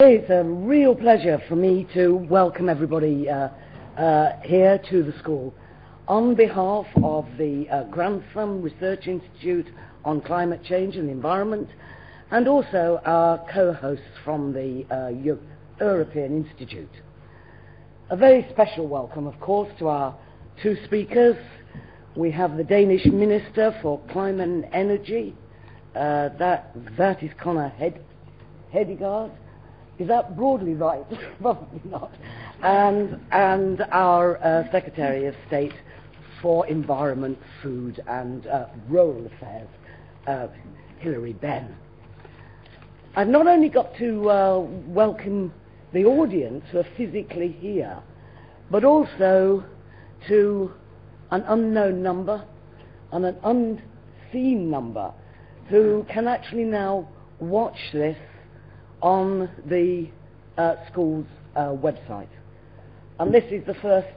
It's a real pleasure for me to welcome everybody uh, uh, here to the school. On behalf of the uh, Grantham Research Institute on Climate Change and the Environment, and also our co-hosts from the uh, European Institute. A very special welcome, of course, to our two speakers. We have the Danish Minister for Climate and Energy, uh, that, that is Connie Hed- Hedegaard, is that broadly right? Probably not. And, and our uh, Secretary of State for Environment, Food and uh, Rural Affairs, uh, Hilary Benn. I've not only got to uh, welcome the audience who are physically here, but also to an unknown number and an unseen number who can actually now watch this on the uh, school's uh, website. And this is the first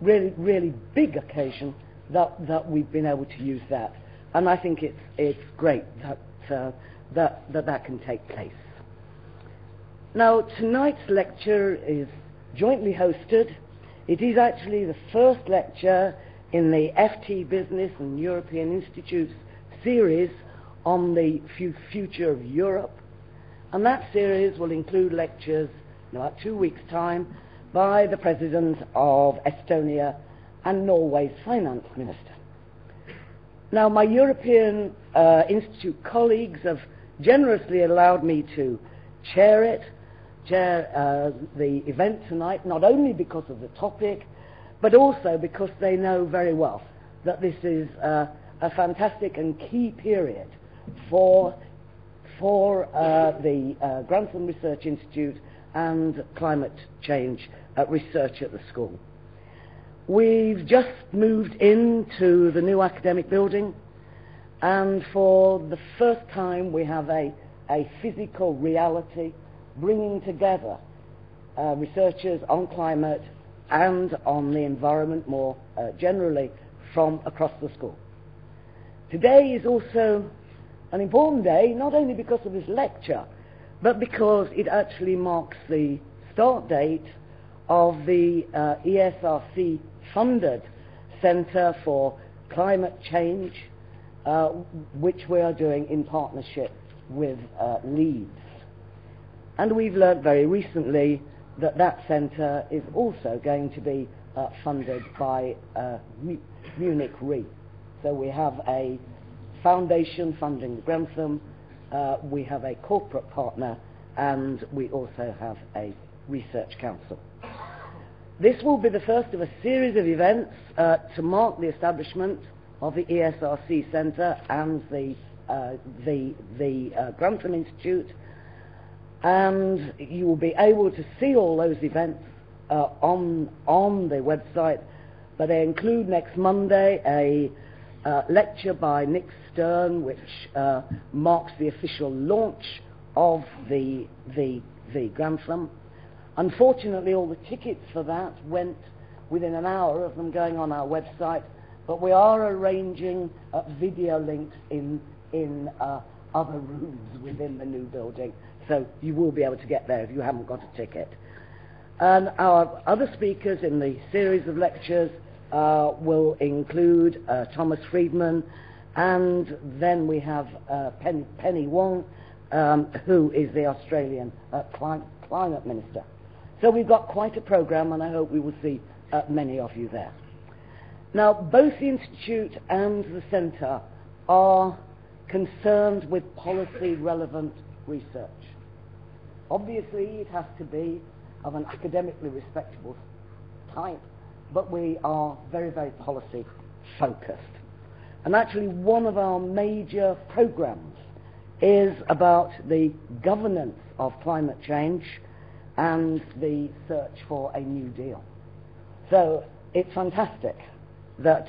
really, really big occasion that, that we've been able to use that. And I think it's, it's great that, uh, that, that that can take place. Now, tonight's lecture is jointly hosted. It is actually the first lecture in the FT Business and European Institutes series on the future of Europe and that series will include lectures in about two weeks' time by the President of Estonia and Norway's Finance Minister. Now, my European uh, Institute colleagues have generously allowed me to chair it, chair uh, the event tonight, not only because of the topic, but also because they know very well that this is uh, a fantastic and key period for for uh, the uh, Grantham Research Institute and climate change uh, research at the school. We've just moved into the new academic building, and for the first time, we have a, a physical reality bringing together uh, researchers on climate and on the environment more uh, generally from across the school. Today is also an important day, not only because of this lecture, but because it actually marks the start date of the uh, ESRC funded Centre for Climate Change, uh, which we are doing in partnership with uh, Leeds. And we've learnt very recently that that centre is also going to be uh, funded by uh, Munich Re. So we have a foundation funding the Grantham. Uh, we have a corporate partner and we also have a research council. This will be the first of a series of events uh, to mark the establishment of the ESRC Centre and the, uh, the, the uh, Grantham Institute. And you will be able to see all those events uh, on, on the website, but they include next Monday a uh, lecture by Nick Stern, which uh, marks the official launch of the, the, the Grantham. Unfortunately, all the tickets for that went within an hour of them going on our website, but we are arranging uh, video links in, in uh, other rooms within the new building, so you will be able to get there if you haven't got a ticket. And our other speakers in the series of lectures uh, will include uh, Thomas Friedman, and then we have uh, Pen- Penny Wong, um, who is the Australian uh, cli- climate minister. So we've got quite a program, and I hope we will see uh, many of you there. Now, both the Institute and the Centre are concerned with policy relevant research. Obviously, it has to be of an academically respectable type, but we are very, very policy focused. And actually, one of our major programs is about the governance of climate change and the search for a new deal. So it's fantastic that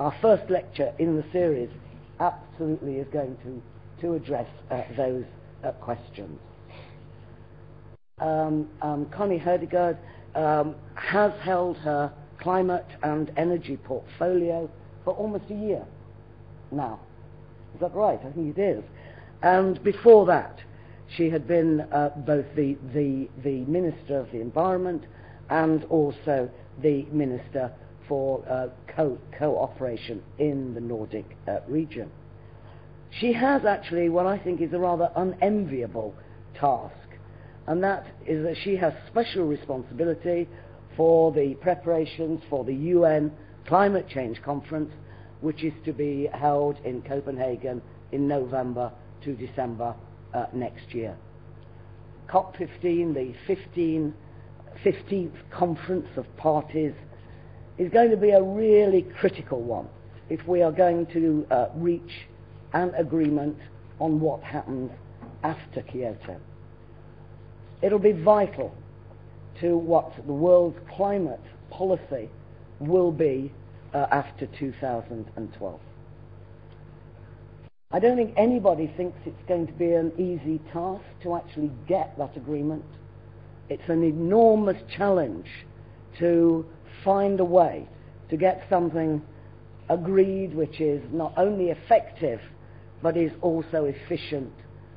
our first lecture in the series absolutely is going to, to address uh, those uh, questions. Um, um, Connie Hedegaard um, has held her climate and energy portfolio for almost a year now. Is that right? I think it is. And before that, she had been uh, both the, the, the Minister of the Environment and also the Minister for uh, co- cooperation in the Nordic uh, region. She has actually what I think is a rather unenviable task, and that is that she has special responsibility for the preparations for the UN Climate Change Conference, which is to be held in Copenhagen in November to December uh, next year. COP15, the 15, 15th Conference of Parties, is going to be a really critical one if we are going to uh, reach an agreement on what happens after Kyoto. It'll be vital to what the world's climate policy will be after 2012. I don't think anybody thinks it's going to be an easy task to actually get that agreement. It's an enormous challenge to find a way to get something agreed which is not only effective but is also efficient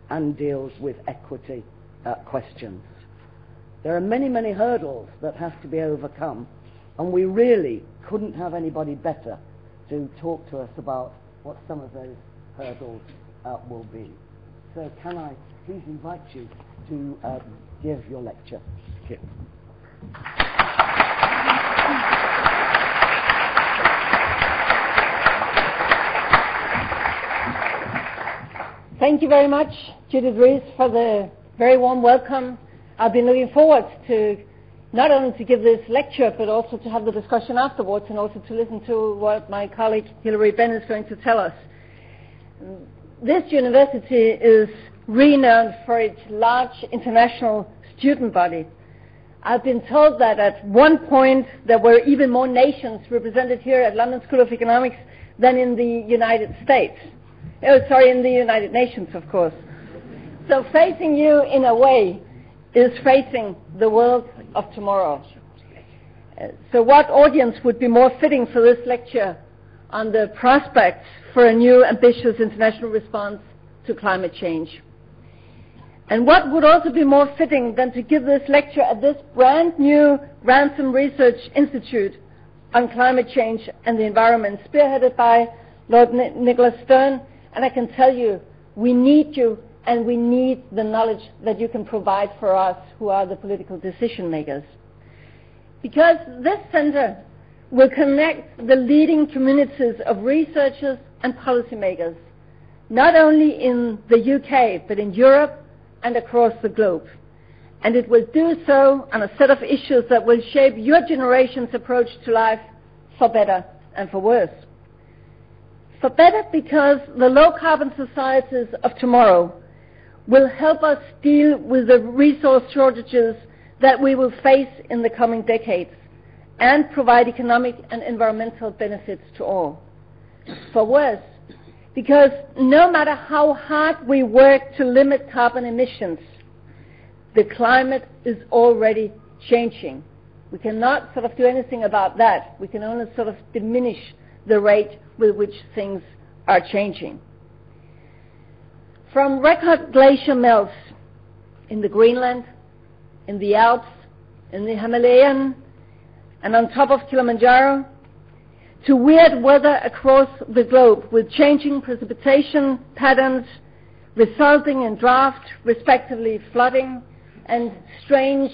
and deals with equity uh, questions. There are many, many hurdles that have to be overcome, and we really couldn't have anybody better to talk to us about what some of those hurdles uh, will be. So can I please invite you to um, give your lecture? Thank you. Thank you very much, Judith Rees, for the very warm welcome. I've been looking forward to not only to give this lecture, but also to have the discussion afterwards and also to listen to what my colleague Hilary Benn is going to tell us. This university is renowned for its large international student body. I've been told that at one point there were even more nations represented here at London School of Economics than in the United States. Oh, sorry, in the United Nations, of course. So facing you in a way is facing the world of tomorrow. Uh, so what audience would be more fitting for this lecture on the prospects for a new ambitious international response to climate change? And what would also be more fitting than to give this lecture at this brand new Grantham Research Institute on climate change and the environment, spearheaded by Lord Nicholas Stern. And I can tell you, we need you and we need the knowledge that you can provide for us who are the political decision makers. Because this center will connect the leading communities of researchers and policymakers, not only in the UK, but in Europe and across the globe. And it will do so on a set of issues that will shape your generation's approach to life for better and for worse. For better because the low carbon societies of tomorrow will help us deal with the resource shortages that we will face in the coming decades and provide economic and environmental benefits to all. For worse, because no matter how hard we work to limit carbon emissions, the climate is already changing. We cannot sort of do anything about that. We can only sort of diminish the rate with which things are changing. From record glacier melts in the Greenland, in the Alps, in the Himalayan, and on top of Kilimanjaro, to weird weather across the globe with changing precipitation patterns resulting in drought, respectively flooding, and strange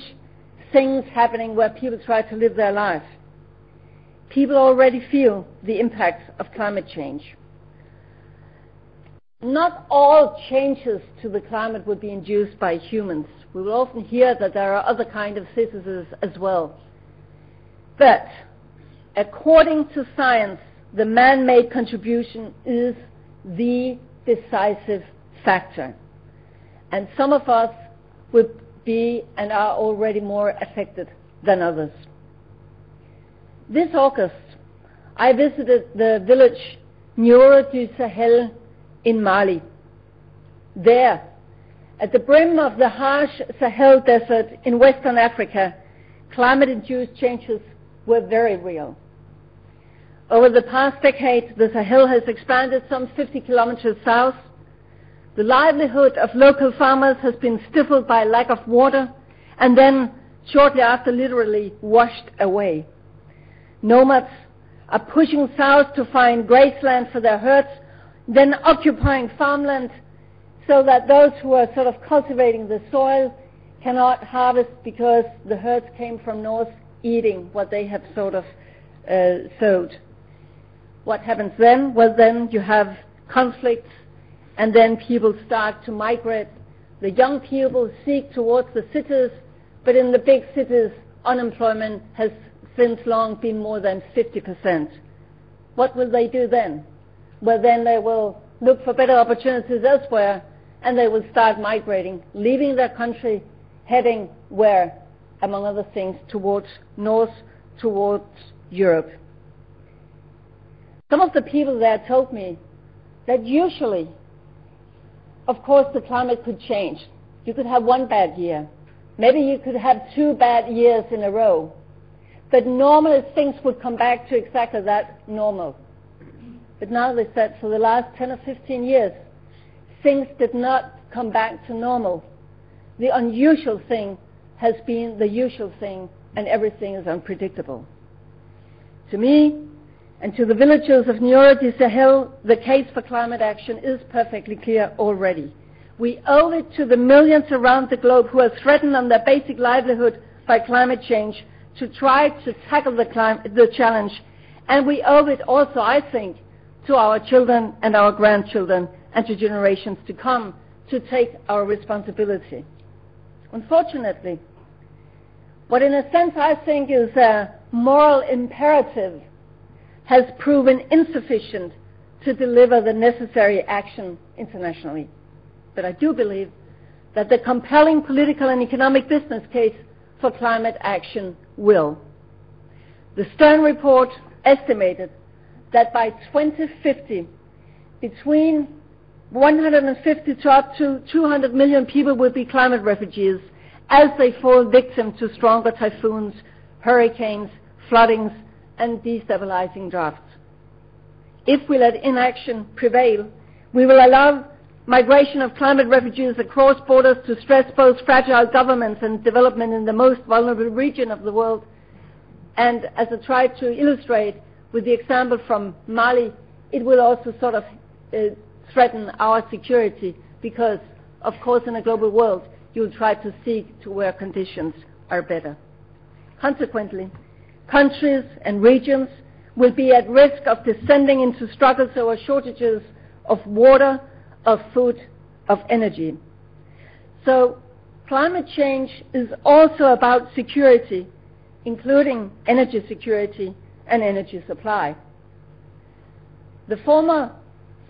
things happening where people try to live their life. People already feel the impacts of climate change. Not all changes to the climate would be induced by humans. We will often hear that there are other kinds of processes as well. But according to science, the man-made contribution is the decisive factor. And some of us would be and are already more affected than others. This August, I visited the village Nioro du Sahel in Mali. There, at the brim of the harsh Sahel Desert in Western Africa, climate-induced changes were very real. Over the past decade, the Sahel has expanded some 50 kilometers south The livelihood of local farmers has been stifled by lack of water and then shortly after literally washed away. Nomads are pushing south to find graceland for their herds, then occupying farmland so that those who are sort of cultivating the soil cannot harvest because the herds came from north eating what they have sort of uh, sowed. What happens then? Well, then you have conflicts, and then people start to migrate. The young people seek towards the cities, but in the big cities, unemployment has since long been more than 50%. What will they do then? Well, then they will look for better opportunities elsewhere, and they will start migrating, leaving their country, heading where? Among other things, towards north, towards Europe. Some of the people there told me that usually, of course, the climate could change. You could have one bad year. Maybe you could have two bad years in a row. But normally things would come back to exactly that normal. But now they said for the last 10 or 15 years, things did not come back to normal. The unusual thing has been the usual thing, and everything is unpredictable. To me, and to the villagers of Nioro du Sahel, the case for climate action is perfectly clear already. We owe it to the millions around the globe who are threatened on their basic livelihood by climate change to try to tackle the, the challenge. And we owe it also, I think, to our children and our grandchildren and to generations to come to take our responsibility. Unfortunately, what in a sense I think is a moral imperative has proven insufficient to deliver the necessary action internationally. But I do believe that the compelling political and economic business case for climate action will. The Stern report estimated that by 2050, between 150 to up to 200 million people will be climate refugees as they fall victim to stronger typhoons, hurricanes, floodings, and destabilizing drafts. If we let inaction prevail, we will allow migration of climate refugees across borders to stress both fragile governments and development in the most vulnerable region of the world. And as I tried to illustrate with the example from Mali, it will also sort of uh, threaten our security because, of course, in a global world, you'll try to seek to where conditions are better. Consequently, countries and regions will be at risk of descending into struggles over shortages of water, of food, of energy. So climate change is also about security, including energy security and energy supply. The former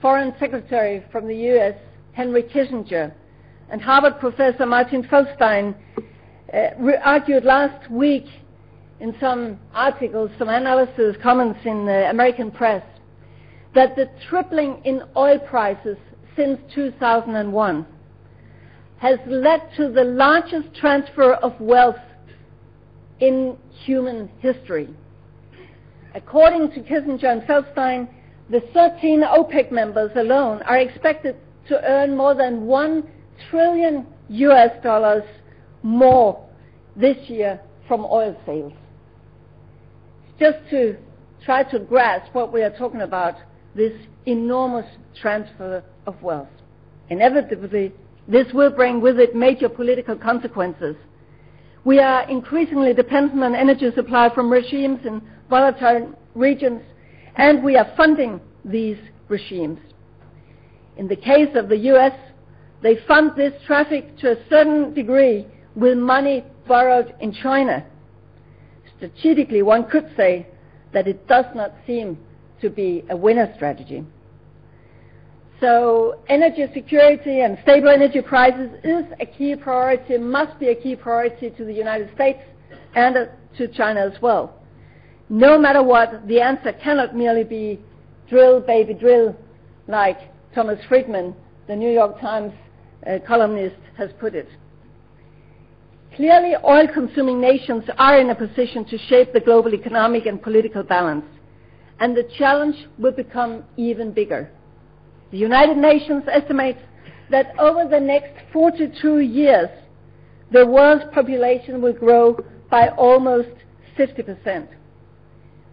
Foreign Secretary from the U.S., Henry Kissinger, and Harvard professor Martin Feldstein uh, argued last week in some articles, some analysis, comments in the American press, that the tripling in oil prices since 2001 has led to the largest transfer of wealth in human history. According to Kissinger and Feldstein, the 13 OPEC members alone are expected to earn more than 1 trillion US dollars more this year from oil sales. Just to try to grasp what we are talking about, this enormous transfer of wealth. Inevitably, this will bring with it major political consequences. We are increasingly dependent on energy supply from regimes in volatile regions, and we are funding these regimes. In the case of the U.S., they fund this traffic to a certain degree with money borrowed in China. Strategically, one could say that it does not seem to be a winner strategy. So energy security and stable energy prices is a key priority, must be a key priority to the United States and to China as well. No matter what, the answer cannot merely be drill, baby, drill, like Thomas Friedman, the New York Times uh, columnist, has put it. Clearly, oil consuming nations are in a position to shape the global economic and political balance, and the challenge will become even bigger. The United Nations estimates that over the next 42 years, the world's population will grow by almost 50%.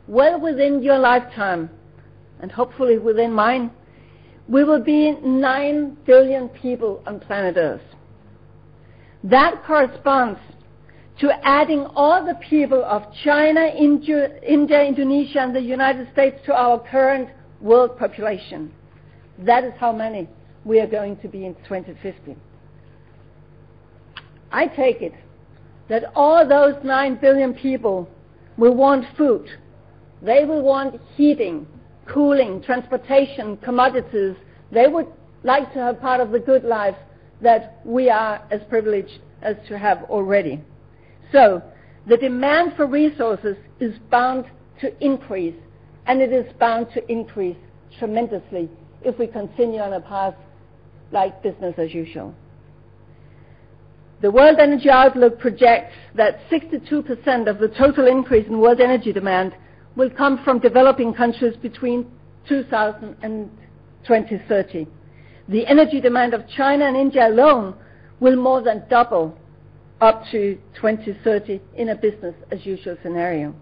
Well within your lifetime, and hopefully within mine, we will be 9 billion people on planet Earth. That corresponds to adding all the people of China, India, Indonesia, and the United States to our current world population. That is how many we are going to be in 2050. I take it that all those 9 billion people will want food. They will want heating, cooling, transportation, commodities. They would like to have part of the good life that we are as privileged as to have already. So, the demand for resources is bound to increase, and it is bound to increase tremendously if we continue on a path like business as usual. The World Energy Outlook projects that 62% of the total increase in world energy demand will come from developing countries between 2000 and 2030. The energy demand of China and India alone will more than double up to 2030 in a business as usual scenario.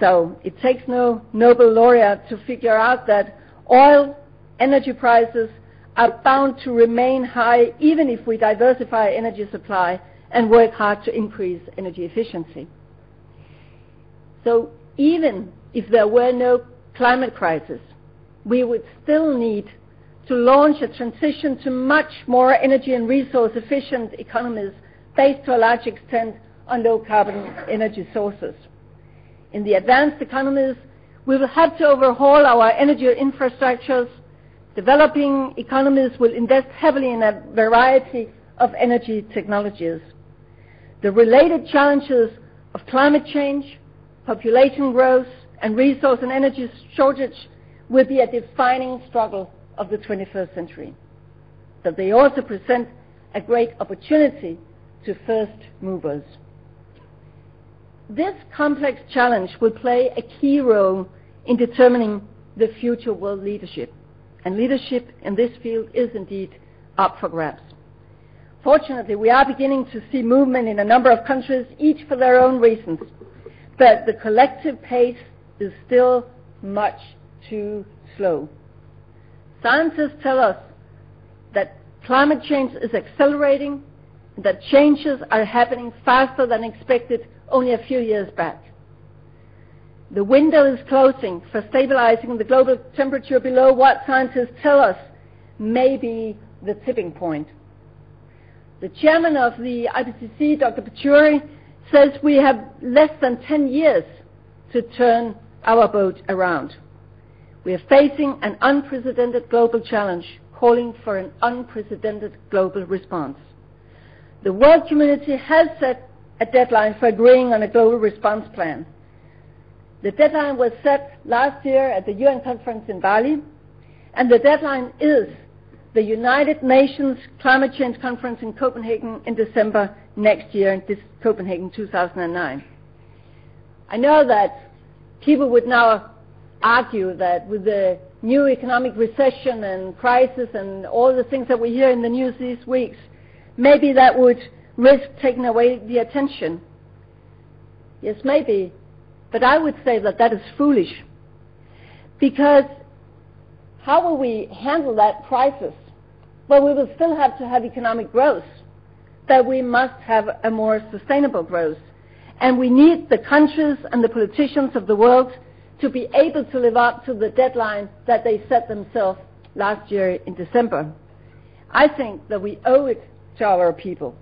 So it takes no Nobel laureate to figure out that oil energy prices are bound to remain high even if we diversify energy supply and work hard to increase energy efficiency. So even if there were no climate crisis, we would still need to launch a transition to much more energy and resource efficient economies based to a large extent on low carbon energy sources. In the advanced economies, we will have to overhaul our energy infrastructures. Developing economies will invest heavily in a variety of energy technologies. The related challenges of climate change, population growth, and resource and energy shortage will be a defining struggle of the 21st century. But they also present a great opportunity to first movers. This complex challenge will play a key role in determining the future world leadership, and leadership in this field is indeed up for grabs. Fortunately, we are beginning to see movement in a number of countries, each for their own reasons, but the collective pace is still much too slow. Scientists tell us that climate change is accelerating, that changes are happening faster than expected only a few years back. The window is closing for stabilizing the global temperature below what scientists tell us may be the tipping point. The chairman of the IPCC, Dr. Pachauri, says we have less than 10 years to turn our boat around. We are facing an unprecedented global challenge, calling for an unprecedented global response. The world community has set a deadline for agreeing on a global response plan. The deadline was set last year at the UN conference in Bali, and the deadline is the United Nations Climate Change Conference in Copenhagen in December next year, Copenhagen 2009. I know that people would now argue that with the new economic recession and crisis and all the things that we hear in the news these weeks, maybe that would risk taking away the attention. Yes, maybe. But I would say that that is foolish. Because how will we handle that crisis? Well, we will still have to have economic growth, but we must have a more sustainable growth. And we need the countries and the politicians of the world to be able to live up to the deadline that they set themselves last year in December. I think that we owe it to our people.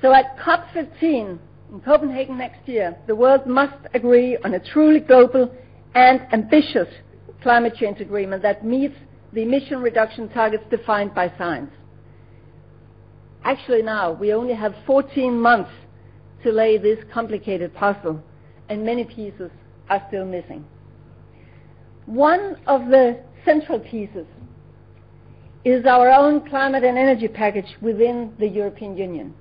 So at COP15 in Copenhagen next year, the world must agree on a truly global and ambitious climate change agreement that meets the emission reduction targets defined by science. Actually now, we only have 14 months to lay this complicated puzzle, and many pieces are still missing. One of the central pieces is our own climate and energy package within the European Union.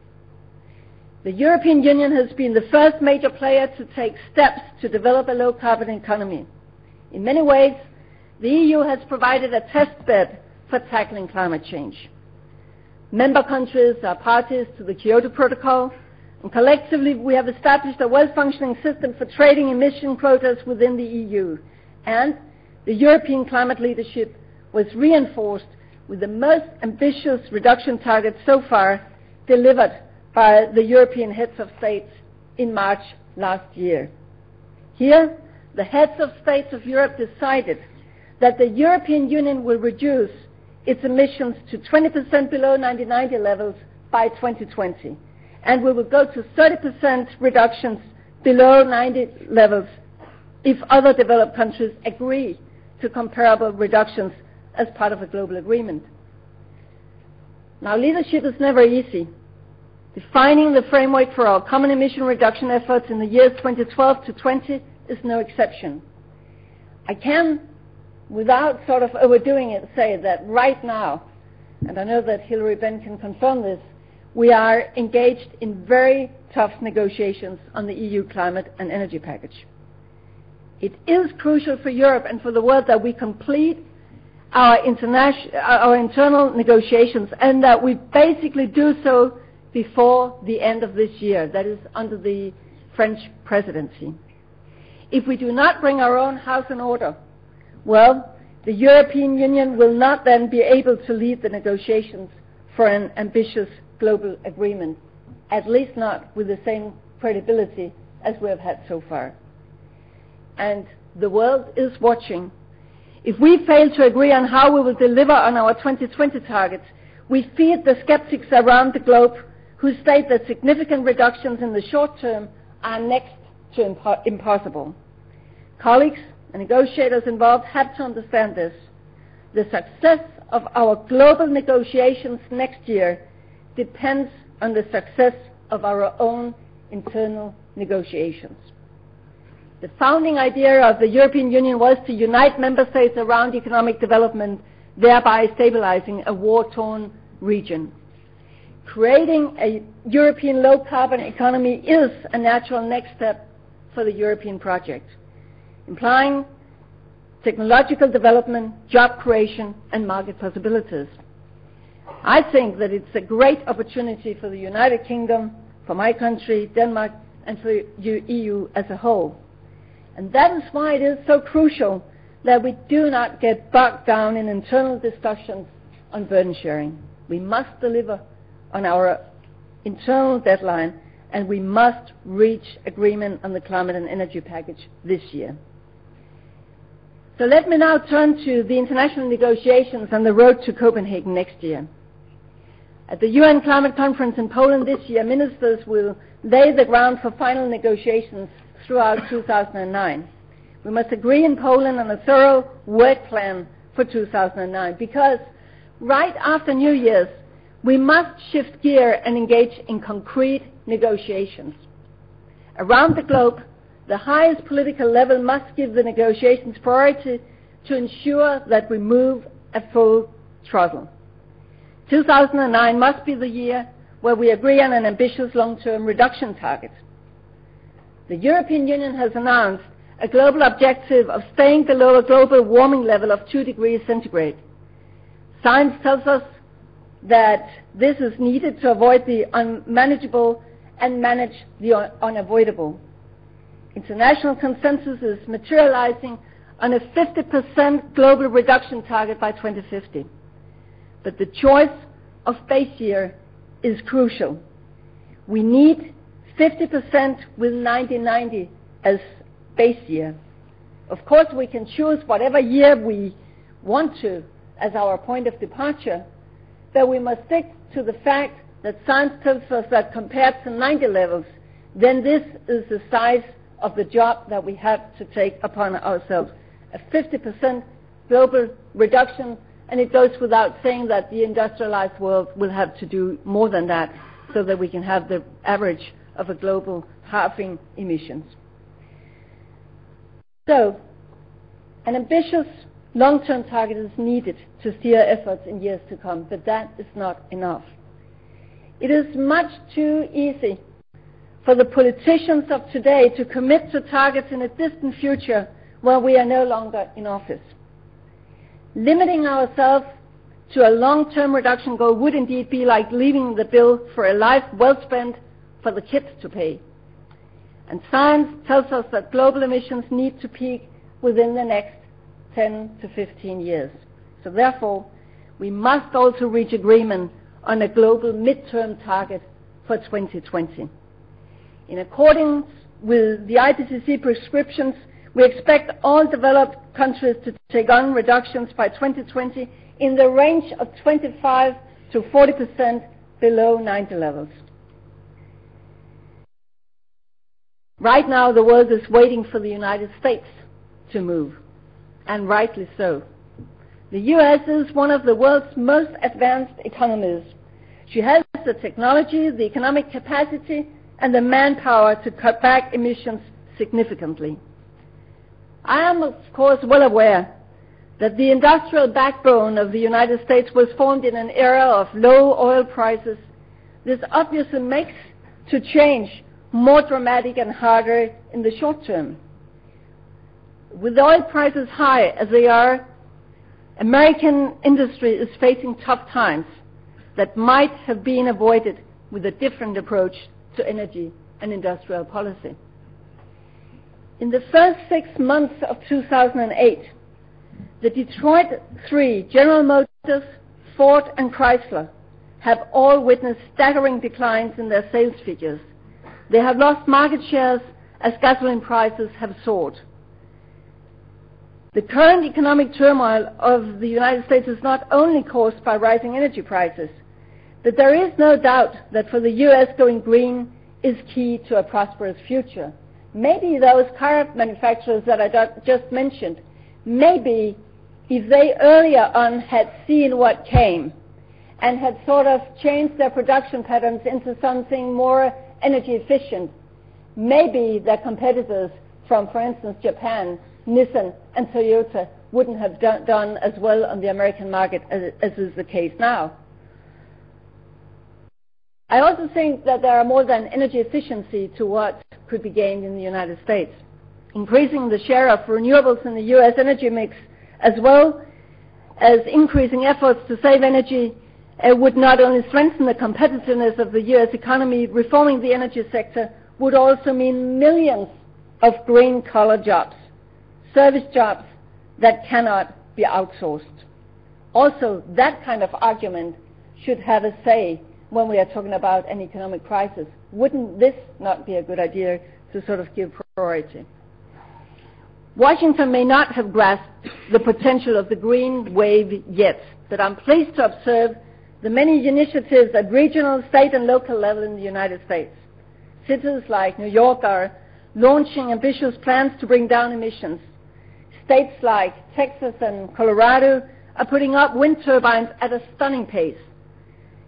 The European Union has been the first major player to take steps to develop a low carbon economy. In many ways, the EU has provided a test bed for tackling climate change. Member countries are parties to the Kyoto Protocol, and collectively we have established a well-functioning system for trading emission quotas within the EU. And the European climate leadership was reinforced with the most ambitious reduction targets so far delivered by the European heads of states in March last year. Here, the heads of states of Europe decided that the European Union will reduce its emissions to 20% below 1990 levels by 2020, and we will go to 30% reductions below 90 levels if other developed countries agree to comparable reductions as part of a global agreement. Now, leadership is never easy. Defining the framework for our common emission reduction efforts in the years 2012 to 20 is no exception. I can, without sort of overdoing it, say that right now, and I know that Hilary Benn can confirm this, we are engaged in very tough negotiations on the EU climate and energy package. It is crucial for Europe and for the world that we complete our, our internal negotiations and that we basically do so before the end of this year, that is under the French presidency. If we do not bring our own house in order, well, the European Union will not then be able to lead the negotiations for an ambitious global agreement, at least not with the same credibility as we have had so far. And the world is watching. If we fail to agree on how we will deliver on our 2020 targets, we feed the skeptics around the globe who state that significant reductions in the short term are next to impo- impossible. Colleagues and negotiators involved have to understand this. The success of our global negotiations next year depends on the success of our own internal negotiations. The founding idea of the European Union was to unite member states around economic development, thereby stabilizing a war-torn region. Creating a European low-carbon economy is a natural next step for the European project implying technological development, job creation, and market possibilities. I think that it's a great opportunity for the United Kingdom, for my country, Denmark, and for the EU as a whole. And that is why it is so crucial that we do not get bogged down in internal discussions on burden sharing. We must deliver on our internal deadline, and we must reach agreement on the climate and energy package this year. So let me now turn to the international negotiations on the road to Copenhagen next year. At the UN Climate Conference in Poland this year, ministers will lay the ground for final negotiations throughout 2009. We must agree in Poland on a thorough work plan for 2009 because right after New Year's, we must shift gear and engage in concrete negotiations. Around the globe, the highest political level must give the negotiations priority to ensure that we move at full throttle. 2009 must be the year where we agree on an ambitious long-term reduction target. The European Union has announced a global objective of staying below a global warming level of 2 degrees centigrade. Science tells us that this is needed to avoid the unmanageable and manage the unavoidable. International consensus is materializing on a 50% global reduction target by 2050. But the choice of base year is crucial. We need 50% with 1990 as base year. Of course, we can choose whatever year we want to as our point of departure, but we must stick to the fact that science tells us that compared to 90 levels, then this is the size of the job that we have to take upon ourselves. A 50% global reduction, and it goes without saying that the industrialized world will have to do more than that so that we can have the average of a global halving emissions. So, an ambitious long-term target is needed to steer efforts in years to come, but that is not enough. It is much too easy for the politicians of today to commit to targets in a distant future where we are no longer in office. Limiting ourselves to a long-term reduction goal would indeed be like leaving the bill for a life well spent for the kids to pay. And science tells us that global emissions need to peak within the next 10 to 15 years. So therefore, we must also reach agreement on a global midterm target for 2020. In accordance with the IPCC prescriptions, we expect all developed countries to take on reductions by 2020 in the range of 25 to 40% below 90 levels. Right now, the world is waiting for the United States to move, and rightly so. The U.S. is one of the world's most advanced economies. She has the technology, the economic capacity, and the manpower to cut back emissions significantly. I am, of course, well aware that the industrial backbone of the United States was formed in an era of low oil prices. This obviously makes to change more dramatic and harder in the short term. With oil prices high as they are, American industry is facing tough times that might have been avoided with a different approach to energy and industrial policy. In the first six months of 2008, the Detroit Three, General Motors, Ford, and Chrysler, have all witnessed staggering declines in their sales figures. They have lost market shares as gasoline prices have soared. The current economic turmoil of the United States is not only caused by rising energy prices, but there is no doubt that for the U.S., going green is key to a prosperous future. Maybe those car manufacturers that I just mentioned, maybe if they earlier on had seen what came and had sort of changed their production patterns into something more energy efficient, maybe their competitors from, for instance, Japan, Nissan, and Toyota wouldn't have done as well on the American market as is the case now. I also think that there are more than energy efficiency to what could be gained in the United States. Increasing the share of renewables in the U.S. energy mix, as well as increasing efforts to save energy, uh, would not only strengthen the competitiveness of the U.S. economy, reforming the energy sector would also mean millions of green-collar jobs, service jobs that cannot be outsourced. Also, that kind of argument should have a say when we are talking about an economic crisis. Wouldn't this not be a good idea to sort of give priority? Washington may not have grasped the potential of the green wave yet, but I'm pleased to observe the many initiatives at regional, state, and local level in the United States. Cities like New York are launching ambitious plans to bring down emissions. States like Texas and Colorado are putting up wind turbines at a stunning pace.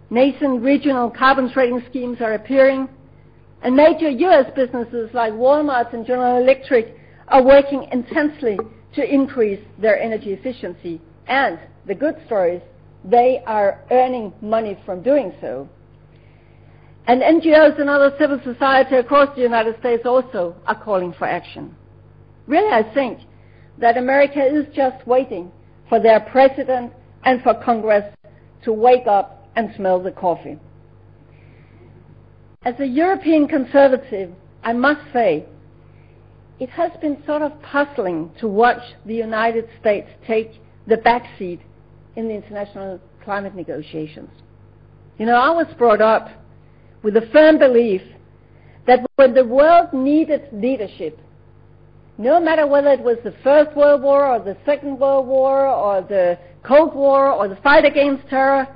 Nascent regional carbon trading schemes are appearing, and major U.S. businesses like Walmart and General Electric are working intensely to increase their energy efficiency. And the good story is they are earning money from doing so. And NGOs and other civil society across the United States also are calling for action. Really, I think that America is just waiting for their president and for Congress to wake up and smell the coffee. As a European conservative, I must say, it has been sort of puzzling to watch the United States take the back seat in the international climate negotiations. You know, I was brought up with a firm belief that when the world needed leadership, no matter whether it was the First World War or the Second World War or the Cold War or the fight against terror,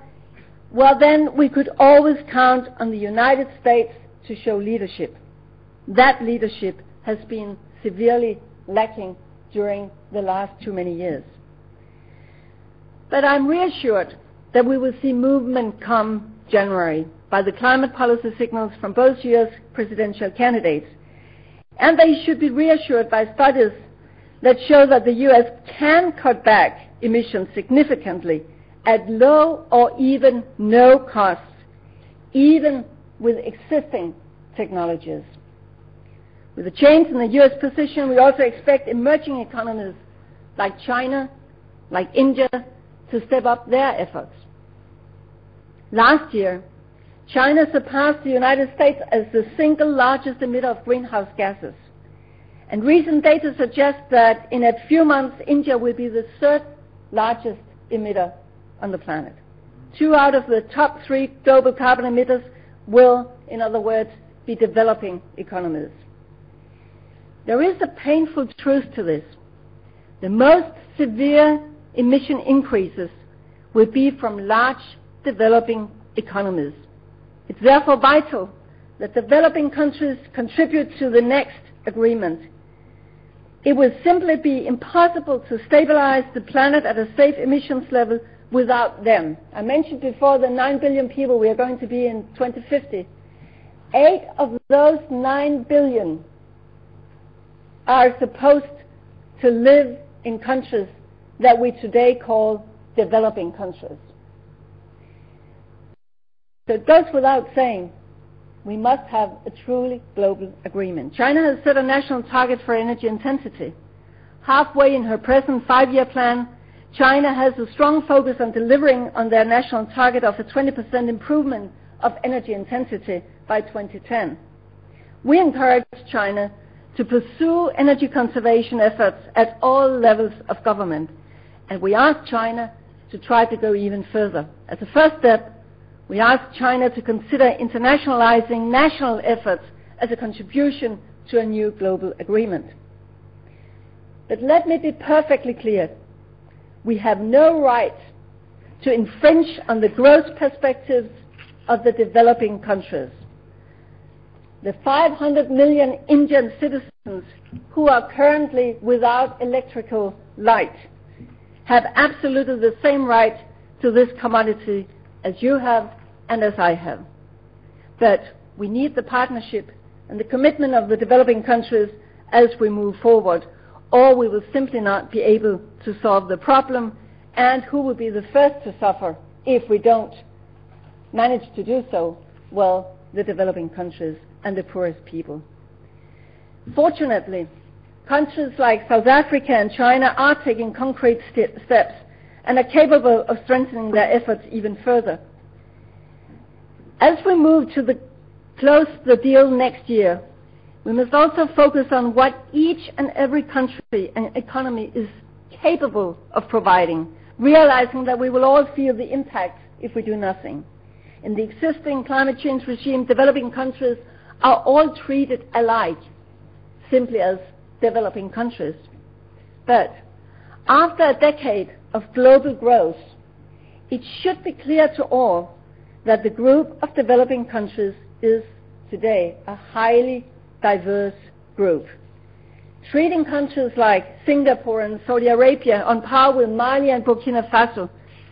well, then we could always count on the United States to show leadership. That leadership has been severely lacking during the last too many years. But I'm reassured that we will see movement come January by the climate policy signals from both U.S. presidential candidates. And they should be reassured by studies that show that the U.S. can cut back emissions significantly at low or even no cost, even with existing technologies. With the change in the U.S. position, we also expect emerging economies like China, like India, to step up their efforts. Last year, China surpassed the United States as the single largest emitter of greenhouse gases. And recent data suggests that in a few months, India will be the third largest emitter on the planet. Two out of the top three global carbon emitters will, in other words, be developing economies. There is a painful truth to this. The most severe emission increases will be from large developing economies. It's therefore vital that developing countries contribute to the next agreement. It will simply be impossible to stabilize the planet at a safe emissions level without them. I mentioned before the 9 billion people we are going to be in 2050. Eight of those 9 billion are supposed to live in countries that we today call developing countries. So it goes without saying, we must have a truly global agreement. China has set a national target for energy intensity. Halfway in her present five-year plan, China has a strong focus on delivering on their national target of a 20% improvement of energy intensity by 2010. We encourage China to pursue energy conservation efforts at all levels of government, and we ask China to try to go even further. As a first step, we ask China to consider internationalizing national efforts as a contribution to a new global agreement. But let me be perfectly clear. We have no right to infringe on the growth perspectives of the developing countries the 500 million Indian citizens who are currently without electrical light have absolutely the same right to this commodity as you have and as I have. that we need the partnership and the commitment of the developing countries as we move forward, or we will simply not be able to solve the problem, and who will be the first to suffer if we don't manage to do so? Well, the developing countries and the poorest people. Fortunately, countries like South Africa and China are taking concrete st- steps and are capable of strengthening their efforts even further. As we move to close the deal next year, we must also focus on what each and every country and economy is capable of providing, realizing that we will all feel the impact if we do nothing. In the existing climate change regime, developing countries are all treated alike, simply as developing countries. But after a decade of global growth, it should be clear to all that the group of developing countries is today a highly diverse group. Treating countries like Singapore and Saudi Arabia on par with Mali and Burkina Faso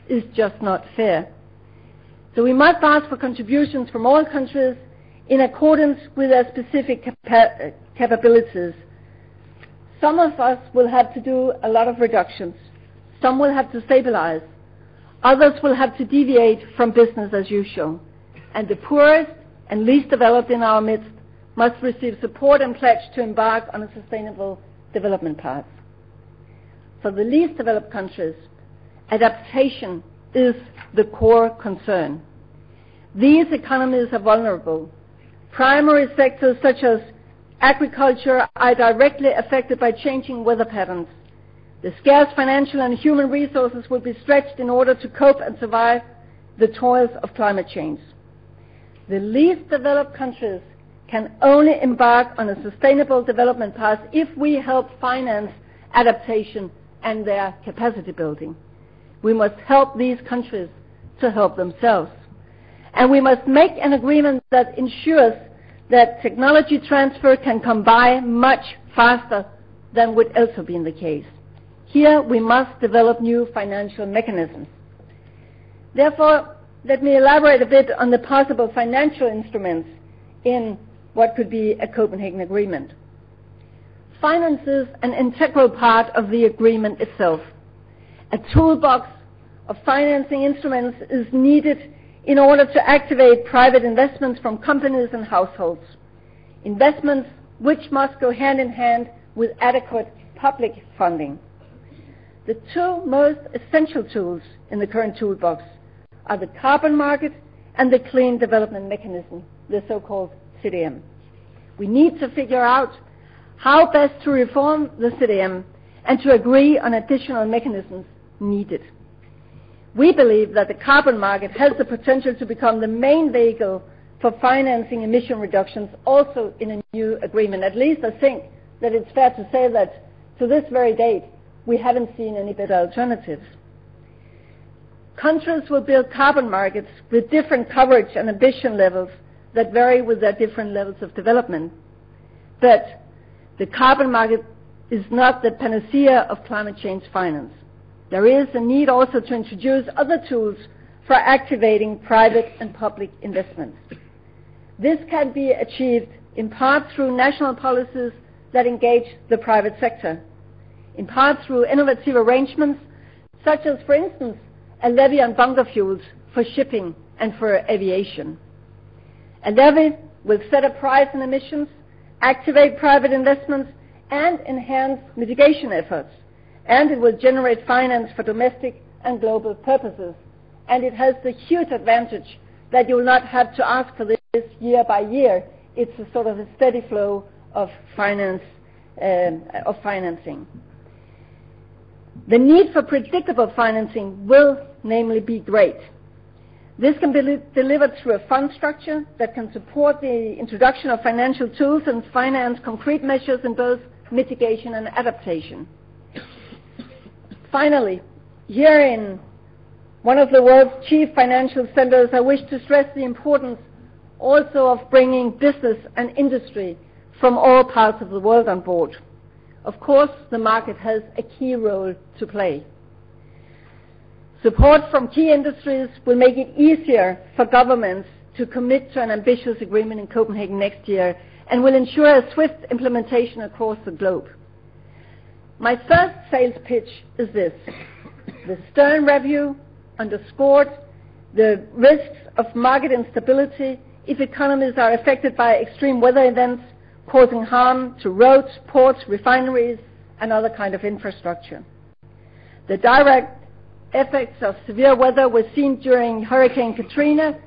is just not fair. So we must ask for contributions from all countries in accordance with their specific capa- capabilities. Some of us will have to do a lot of reductions. Some will have to stabilize. Others will have to deviate from business as usual. And the poorest and least developed in our midst must receive support and pledge to embark on a sustainable development path. For the least developed countries, adaptation is the core concern. These economies are vulnerable Primary sectors such as agriculture are directly affected by changing weather patterns. The scarce financial and human resources will be stretched in order to cope and survive the toils of climate change. The least developed countries can only embark on a sustainable development path if we help finance adaptation and their capacity building. We must help these countries to help themselves and we must make an agreement that ensures that technology transfer can come by much faster than would also be the case. Here we must develop new financial mechanisms. Therefore, let me elaborate a bit on the possible financial instruments in what could be a Copenhagen Agreement. Finance is an integral part of the agreement itself. A toolbox of financing instruments is needed in order to activate private investments from companies and households. Investments which must go hand in hand with adequate public funding. The two most essential tools in the current toolbox are the carbon market and the clean development mechanism, the so-called CDM. We need to figure out how best to reform the CDM and to agree on additional mechanisms needed. We believe that the carbon market has the potential to become the main vehicle for financing emission reductions also in a new agreement. At least I think that it's fair to say that to this very date, we haven't seen any better alternatives. Countries will build carbon markets with different coverage and ambition levels that vary with their different levels of development. But the carbon market is not the panacea of climate change finance. There is a need also to introduce other tools for activating private and public investments. This can be achieved in part through national policies that engage the private sector, in part through innovative arrangements such as, for instance, a levy on bunker fuels for shipping and for aviation. A levy will set a price on emissions, activate private investments, and enhance mitigation efforts, and it will generate finance for domestic and global purposes. And it has the huge advantage that you will not have to ask for this year by year. It's a sort of a steady flow of uh, financing. The need for predictable financing will namely be great. This can be delivered through a fund structure that can support the introduction of financial tools and finance concrete measures in both mitigation and adaptation. Finally, here in one of the world's chief financial centers, I wish to stress the importance also of bringing business and industry from all parts of the world on board. Of course, the market has a key role to play. Support from key industries will make it easier for governments to commit to an ambitious agreement in Copenhagen next year and will ensure a swift implementation across the globe. My first sales pitch is this. The Stern Review underscored the risks of market instability if economies are affected by extreme weather events causing harm to roads, ports, refineries, and other kind of infrastructure. The direct effects of severe weather were seen during Hurricane Katrina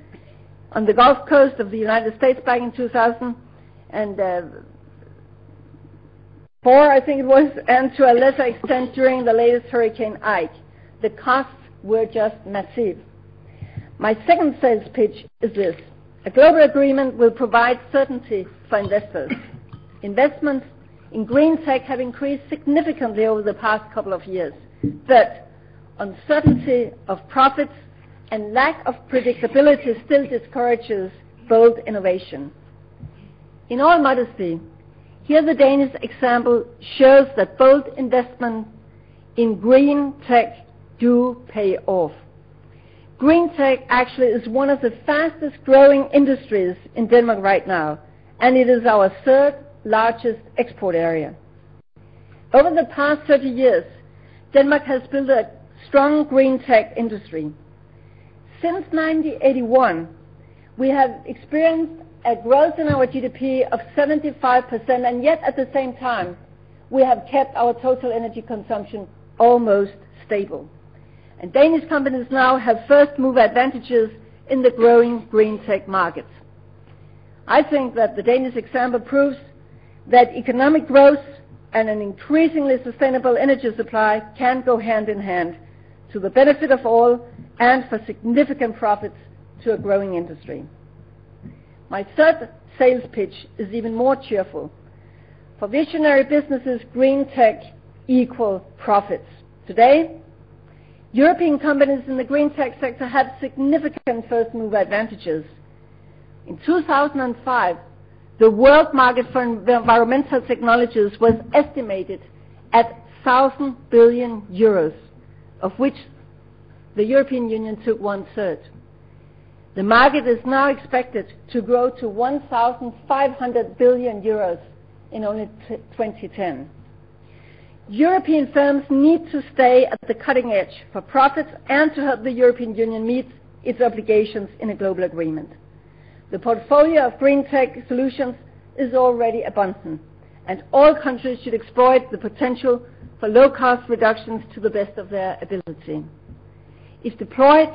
on the Gulf Coast of the United States back in 2004, I think it was, and to a lesser extent during the latest Hurricane Ike. The costs were just massive. My second sales pitch is this. A global agreement will provide certainty for investors. Investments in green tech have increased significantly over the past couple of years, but uncertainty of profits and lack of predictability still discourages bold innovation. In all modesty, here the Danish example shows that bold investment in green tech do pay off. Green tech actually is one of the fastest-growing industries in Denmark right now, and it is our third-largest export area. Over the past 30 years, Denmark has built a strong green tech industry. Since 1981, we have experienced a growth in our GDP of 75%, and yet at the same time, we have kept our total energy consumption almost stable. And Danish companies now have first-mover advantages in the growing green tech markets. I think that the Danish example proves that economic growth and an increasingly sustainable energy supply can go hand in hand to the benefit of all and for significant profits to a growing industry. My third sales pitch is even more cheerful. For visionary businesses, green tech equal profits. Today, European companies in the green tech sector have significant first-mover advantages. In 2005, the world market for environmental technologies was estimated at 1,000 billion euros, of which the European Union took one-third. The market is now expected to grow to 1,500 billion euros in only 2010. European firms need to stay at the cutting edge for profits and to help the European Union meet its obligations in a global agreement. The portfolio of green tech solutions is already abundant, and all countries should exploit the potential for for low-cost reductions to the best of their ability. If deployed,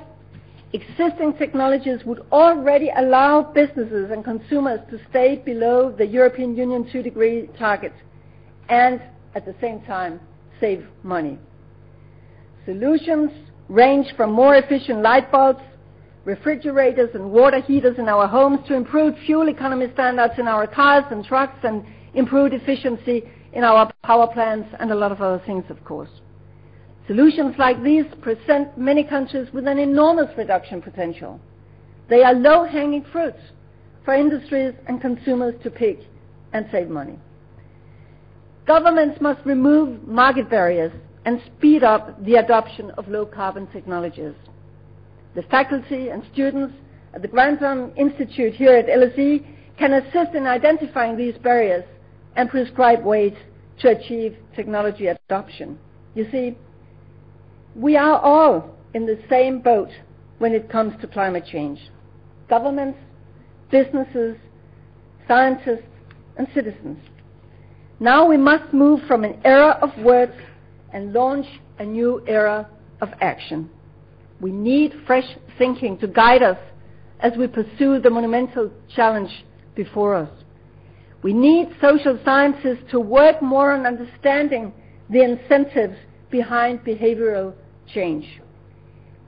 existing technologies would already allow businesses and consumers to stay below the European Union 2-degree target and at the same time save money. Solutions range from more efficient light bulbs, refrigerators, and water heaters in our homes to improved fuel economy standards in our cars and trucks and improved efficiency in our power plants and a lot of other things, of course. Solutions like these present many countries with an enormous reduction potential. They are low-hanging fruits for industries and consumers to pick and save money. Governments must remove market barriers and speed up the adoption of low-carbon technologies. The faculty and students at the Grantham Institute here at LSE can assist in identifying these barriers and prescribe ways to achieve technology adoption. You see, we are all in the same boat when it comes to climate change: governments, businesses, scientists, and citizens. Now we must move from an era of words and launch a new era of action. We need fresh thinking to guide us as we pursue the monumental challenge before us. We need social sciences to work more on understanding the incentives behind behavioral change.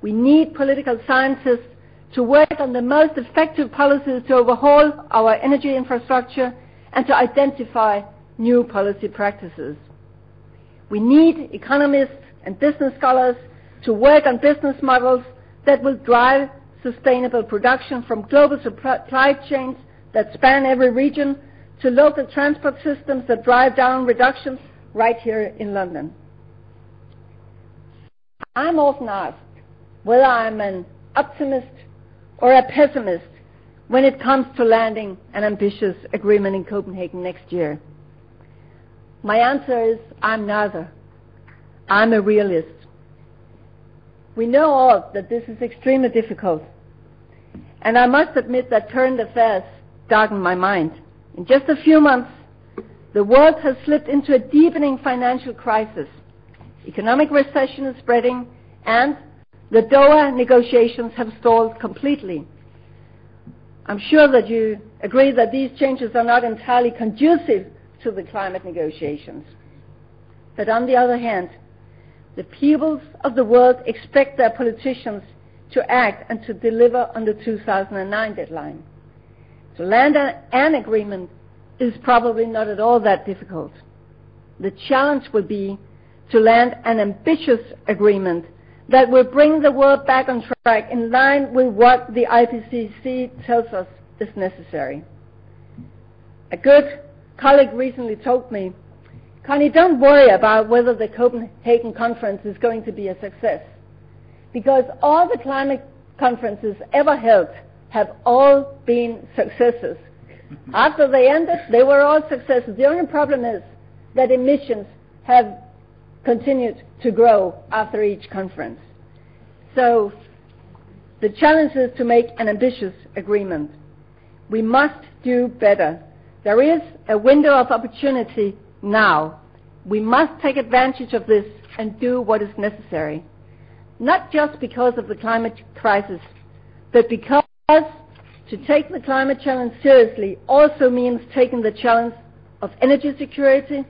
We need political scientists to work on the most effective policies to overhaul our energy infrastructure and to identify new policy practices. We need economists and business scholars to work on business models that will drive sustainable production from global supply chains that span every region to local transport systems that drive down reductions right here in London. I'm often asked whether I'm an optimist or a pessimist when it comes to landing an ambitious agreement in Copenhagen next year. My answer is I'm neither. I'm a realist. We know all that this is extremely difficult, and I must admit that current affairs darken my mind. In just a few months, the world has slipped into a deepening financial crisis. Economic recession is spreading, and the Doha negotiations have stalled completely. I'm sure that you agree that these changes are not entirely conducive to the climate negotiations. But on the other hand, the peoples of the world expect their politicians to act and to deliver on the 2009 deadline. To land an agreement is probably not at all that difficult. The challenge will be to land an ambitious agreement that will bring the world back on track in line with what the IPCC tells us is necessary. A good colleague recently told me, "Connie, don't worry about whether the Copenhagen conference is going to be a success, because all the climate conferences ever held have all been successes. After they ended, they were all successes. The only problem is that emissions have continued to grow after each conference." So the challenge is to make an ambitious agreement. We must do better. There is a window of opportunity now. We must take advantage of this and do what is necessary, not just because of the climate crisis, but because to take the climate challenge seriously also means taking the challenge of energy security,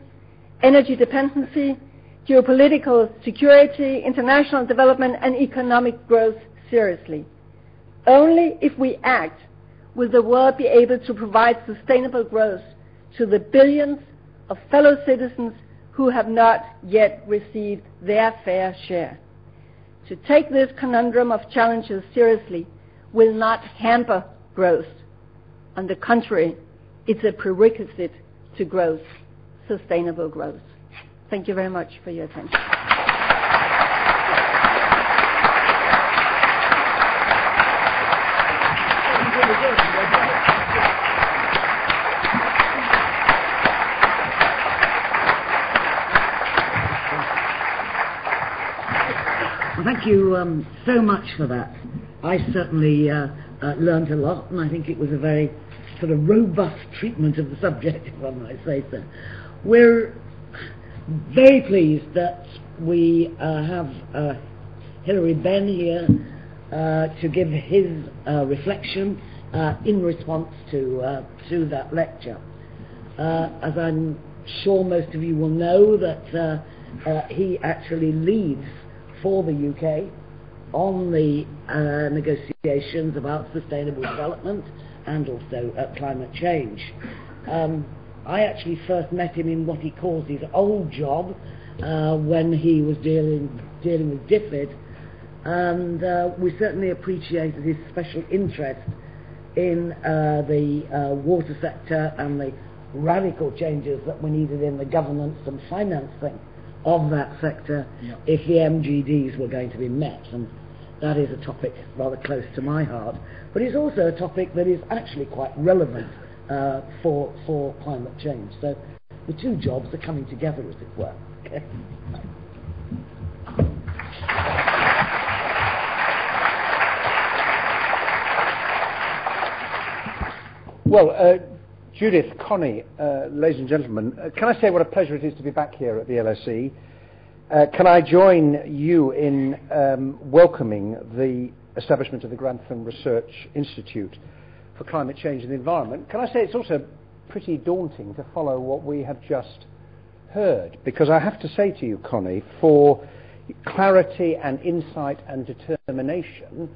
energy dependency, geopolitical security, international development, and economic growth seriously. Only if we act will the world be able to provide sustainable growth to the billions of fellow citizens who have not yet received their fair share. To take this conundrum of challenges seriously will not hamper growth. On the contrary, it's a prerequisite to growth, sustainable growth. Thank you very much for your attention. Well, thank you so much for that. I certainly learned a lot, and I think it was a very sort of robust treatment of the subject, if I might say so. We're very pleased that we uh, have uh, Hilary Benn here uh, to give his uh, reflection uh, in response to, uh, to that lecture. as I'm sure most of you will know that he actually leads for the UK on the negotiations about sustainable development and also climate change. Um, I actually first met him in what he calls his old job uh, when he was dealing dealing with DFID, and uh, we certainly appreciated his special interest in uh, the uh, water sector and the radical changes that were needed in the governance and financing of that sector yep. if the MGDs were going to be met. And that is a topic rather close to my heart. But it's also a topic that is actually quite relevant uh, for, for climate change. So the two jobs are coming together, as it were. Okay? Well, uh, Judith, Connie, uh, ladies and gentlemen, uh, can I say what a pleasure it is to be back here at the LSE? Uh, can I join you in um, welcoming the establishment of the Grantham Research Institute for Climate Change and the Environment? Can I say it's also pretty daunting to follow what we have just heard? Because I have to say to you, Connie, for clarity and insight and determination,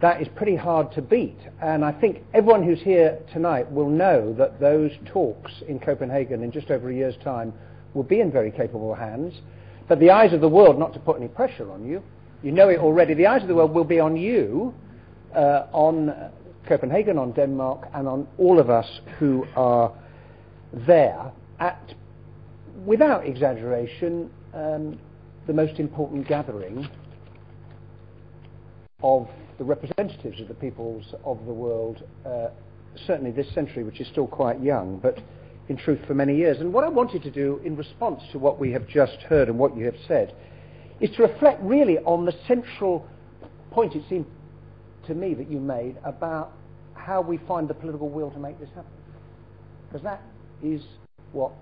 that is pretty hard to beat. And I think everyone who's here tonight will know that those talks in Copenhagen in just over a year's time will be in very capable hands. But the eyes of the world, not to put any pressure on you, you know it already, the eyes of the world will be on you, uh, on Copenhagen, on Denmark, and on all of us who are there at, without exaggeration, um, the most important gathering of the representatives of the peoples of the world, uh, certainly this century, which is still quite young, but in truth for many years. And what I wanted to do in response to what we have just heard and what you have said is to reflect really on the central point it seemed to me that you made about how we find the political will to make this happen. Because that is what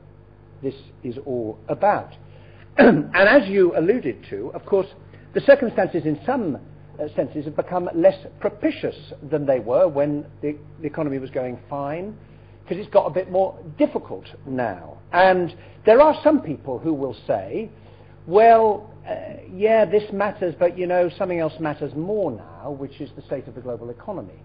this is all about. and as you alluded to, of course, the circumstances in some senses have become less propitious than they were when the, the economy was going fine, because it's got a bit more difficult now. And there are some people who will say, well, uh, yeah, this matters, but you know, something else matters more now, which is the state of the global economy.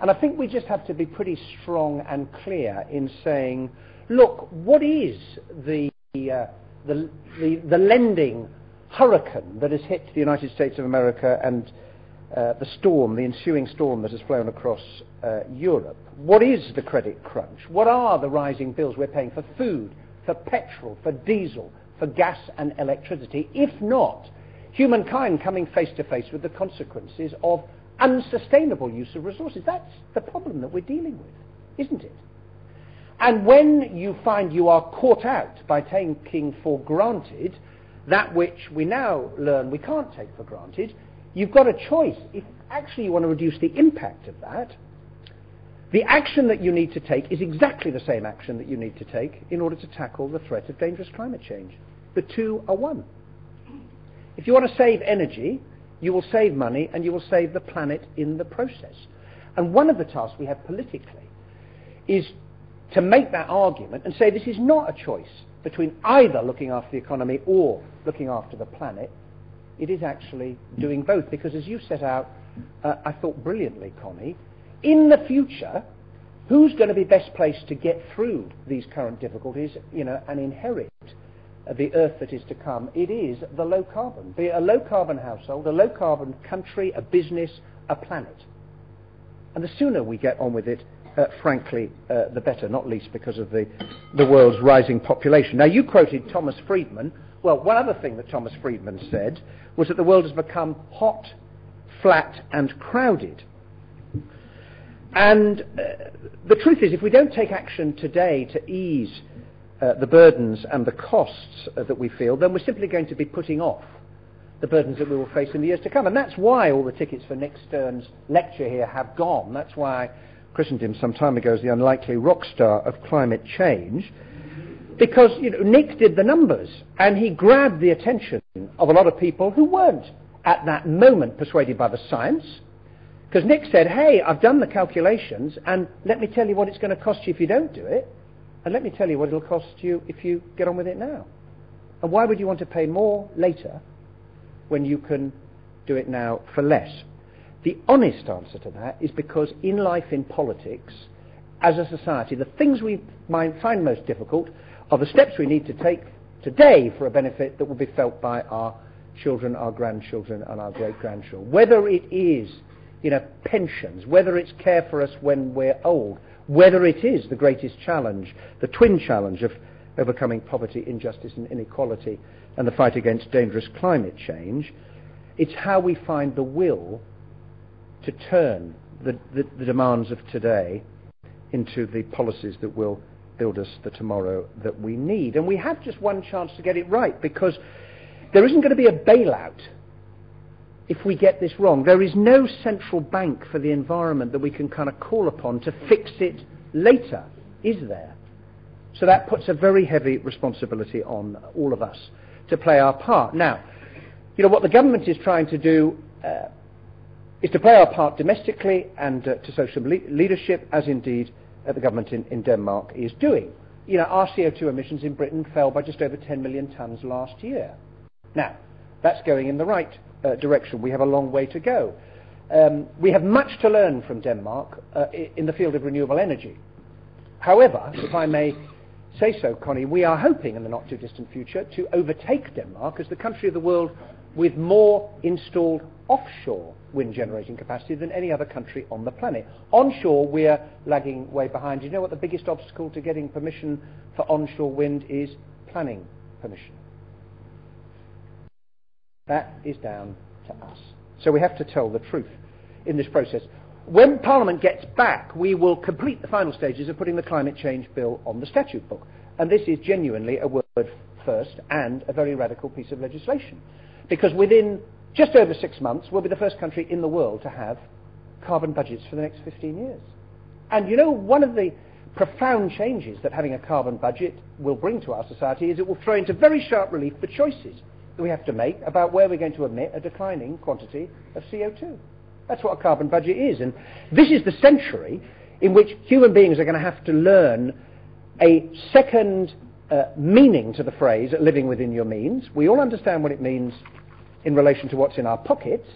And I think we just have to be pretty strong and clear in saying, look, what is the, uh, the, the, the lending hurricane that has hit the United States of America and uh, the storm, the ensuing storm that has flown across uh, Europe. What is the credit crunch? What are the rising bills we're paying for food, for petrol, for diesel, for gas and electricity, if not humankind coming face to face with the consequences of unsustainable use of resources? That's the problem that we're dealing with, isn't it? And when you find you are caught out by taking for granted that which we now learn we can't take for granted, you've got a choice. If actually you want to reduce the impact of that, the action that you need to take is exactly the same action that you need to take in order to tackle the threat of dangerous climate change. The two are one. If you want to save energy, you will save money and you will save the planet in the process. And one of the tasks we have politically is to make that argument and say this is not a choice between either looking after the economy or looking after the planet. It is actually doing both because, as you set out, uh, I thought brilliantly, Connie, in the future, who's going to be best placed to get through these current difficulties, you know, and inherit the earth that is to come? It is the low carbon, be it a low carbon household, a low carbon country, a business, a planet. And the sooner we get on with it, frankly, uh, the better, not least because of the, the world's rising population. Now, you quoted Thomas Friedman. Well, one other thing that Thomas Friedman said was that the world has become hot, flat, and crowded. And uh, the truth is, if we don't take action today to ease uh, the burdens and the costs uh, that we feel, then we're simply going to be putting off the burdens that we will face in the years to come. And that's why all the tickets for Nick Stern's lecture here have gone. That's why christened him some time ago as the unlikely rock star of climate change. Because you know, Nick did the numbers and he grabbed the attention of a lot of people who weren't at that moment persuaded by the science. Because Nick said, hey, I've done the calculations and let me tell you what it's going to cost you if you don't do it. And let me tell you what it'll cost you if you get on with it now. And why would you want to pay more later when you can do it now for less? The honest answer to that is because in life, in politics, as a society, the things we find most difficult are the steps we need to take today for a benefit that will be felt by our children, our grandchildren, and our great grandchildren. Whether it is, you know, pensions, whether it's care for us when we're old, whether it is the greatest challenge, the twin challenge of overcoming poverty, injustice, and inequality, and the fight against dangerous climate change, it's how we find the will to turn the, the, the demands of today into the policies that will build us the tomorrow that we need. And we have just one chance to get it right because there isn't going to be a bailout if we get this wrong. There is no central bank for the environment that we can kind of call upon to fix it later, is there? So that puts a very heavy responsibility on all of us to play our part. Now, you know, what the government is trying to do uh, is to play our part domestically and uh, to social le- leadership, as indeed uh, the government in, Denmark is doing. You know, our CO2 emissions in Britain fell by just over 10 million tonnes last year. Now, that's going in the right uh, direction. We have a long way to go. Um, we have much to learn from Denmark in the field of renewable energy. However, if I may say so, Connie, we are hoping in the not too distant future to overtake Denmark as the country of the world with more installed offshore wind generating capacity than any other country on the planet. Onshore, we're lagging way behind. You know what the biggest obstacle to getting permission for onshore wind is? Planning permission. That is down to us. So we have to tell the truth in this process. When Parliament gets back, we will complete the final stages of putting the climate change bill on the statute book. And this is genuinely a word first and a very radical piece of legislation. Because within just over six months, we'll be the first country in the world to have carbon budgets for the next 15 years. And you know, one of the profound changes that having a carbon budget will bring to our society is it will throw into very sharp relief the choices that we have to make about where we're going to emit a declining quantity of CO2. That's what a carbon budget is. And this is the century in which human beings are going to have to learn a second uh, meaning to the phrase living within your means. We all understand what it means in relation to what's in our pockets,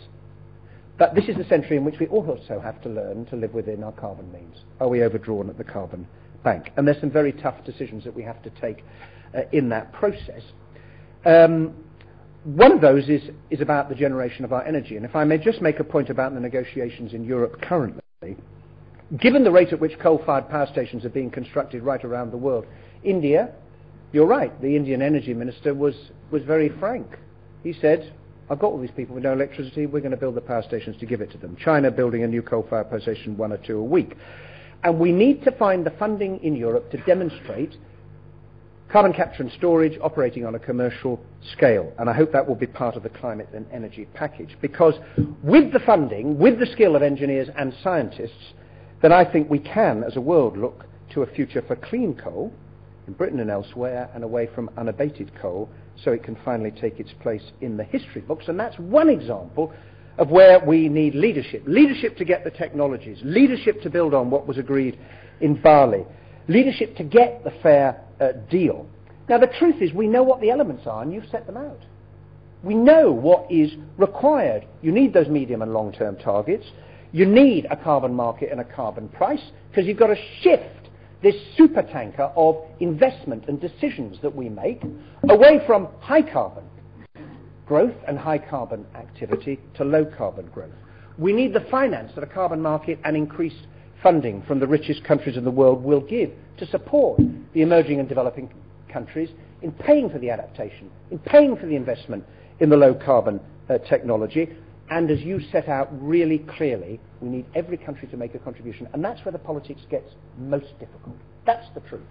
but this is the century in which we also have to learn to live within our carbon means. Are we overdrawn at the carbon bank? And there's some very tough decisions that we have to take uh, in that process. Um, one of those is, is about the generation of our energy. And if I may just make a point about the negotiations in Europe currently, given the rate at which coal-fired power stations are being constructed right around the world, India, you're right, the Indian energy minister was, was very frank. He said, I've got all these people with no electricity, we're going to build the power stations to give it to them. China building a new coal-fired power station, one or two a week. And we need to find the funding in Europe to demonstrate carbon capture and storage operating on a commercial scale. And I hope that will be part of the climate and energy package. Because with the funding, with the skill of engineers and scientists, then I think we can, as a world, look to a future for clean coal in Britain and elsewhere and away from unabated coal so it can finally take its place in the history books. And that's one example of where we need leadership. Leadership to get the technologies, leadership to build on what was agreed in Bali, leadership to get the fair uh, deal. Now, the truth is, we know what the elements are, and you've set them out. We know what is required. You need those medium and long term targets. You need a carbon market and a carbon price because you've got to shift this supertanker of investment and decisions that we make away from high carbon growth and high carbon activity to low carbon growth. We need the finance that a carbon market and increased funding from the richest countries in the world will give to support the emerging and developing countries in paying for the adaptation, in paying for the investment in the low carbon uh, technology. And as you set out really clearly, we need every country to make a contribution. And that's where the politics gets most difficult. That's the truth.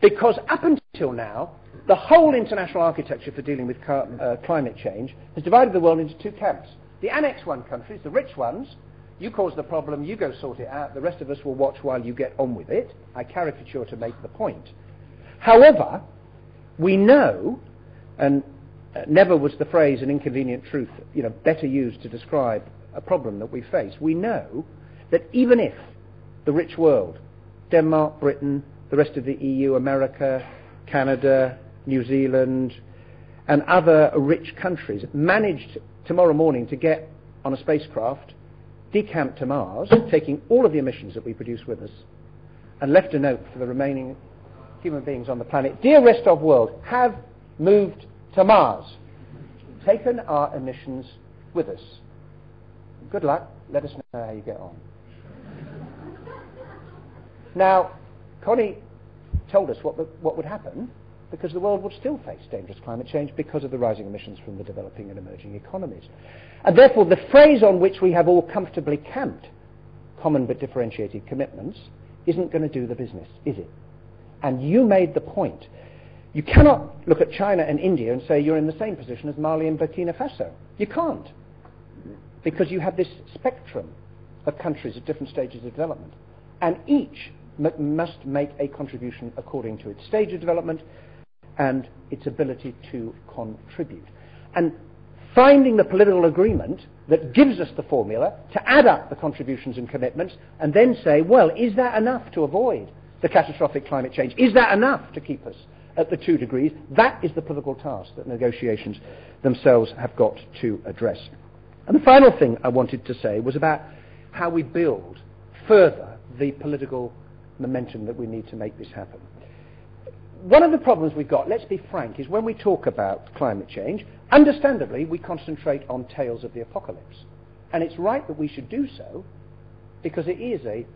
Because up until now, the whole international architecture for dealing with car- uh, climate change has divided the world into two camps. The Annex 1 countries, the rich ones, you cause the problem, you go sort it out, the rest of us will watch while you get on with it. I caricature to make the point. However, we know, and never was the phrase an inconvenient truth you know, better used to describe a problem that we face. We know that even if the rich world, Denmark, Britain, the rest of the EU, America, Canada, New Zealand, and other rich countries managed tomorrow morning to get on a spacecraft, decamp to Mars, taking all of the emissions that we produce with us, and left a note for the remaining human beings on the planet. Dear rest of world, have moved to Mars. Taken our emissions with us. Good luck. Let us know how you get on. Now, Connie told us what, the, what would happen because the world would still face dangerous climate change because of the rising emissions from the developing and emerging economies. And therefore, the phrase on which we have all comfortably camped, common but differentiated commitments, isn't going to do the business, is it? And you made the point. You cannot look at China and India and say you're in the same position as Mali and Burkina Faso. You can't. Because you have this spectrum of countries at different stages of development. And each m- must make a contribution according to its stage of development and its ability to contribute. And finding the political agreement that gives us the formula to add up the contributions and commitments and then say, well, is that enough to avoid the catastrophic climate change? Is that enough to keep us at the two degrees? That is the political task that negotiations themselves have got to address. And the final thing I wanted to say was about how we build further the political momentum that we need to make this happen. One of the problems we've got, let's be frank, is when we talk about climate change, understandably, we concentrate on tales of the apocalypse. And it's right that we should do so because it is a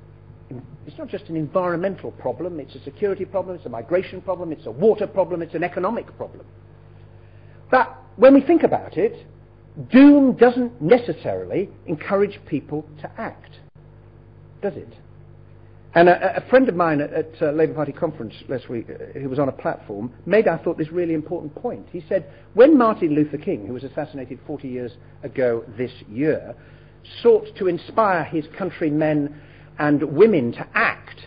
it's not just an environmental problem, it's a security problem, it's a migration problem, it's a water problem, it's an economic problem. But when we think about it, doom doesn't necessarily encourage people to act, does it? And a, a friend of mine at, at uh, Labour Party conference last week, uh, who was on a platform, made, I thought, this really important point. He said, when Martin Luther King, who was assassinated 40 years ago this year, sought to inspire his countrymen and women to act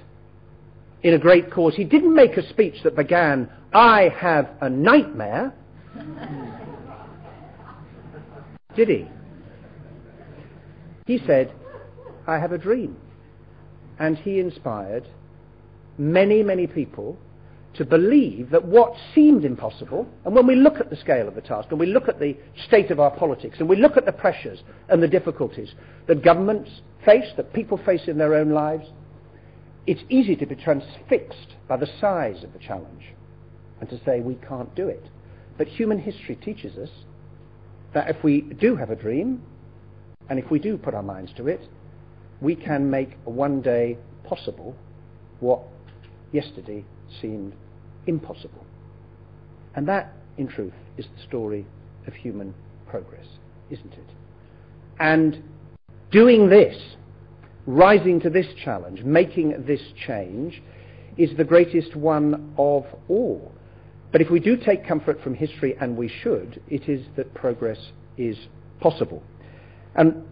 in a great cause, he didn't make a speech that began, I have a nightmare. Did he? He said, I have a dream and he inspired many, many people to believe that what seemed impossible, and when we look at the scale of the task, and we look at the state of our politics, and we look at the pressures and the difficulties that governments face, that people face in their own lives, it's easy to be transfixed by the size of the challenge and to say we can't do it. But human history teaches us that if we do have a dream, and if we do put our minds to it, we can make one day possible what yesterday seemed impossible. And that, in truth, is the story of human progress, isn't it? And doing this, rising to this challenge, making this change, is the greatest one of all. But if we do take comfort from history, and we should, it is that progress is possible. And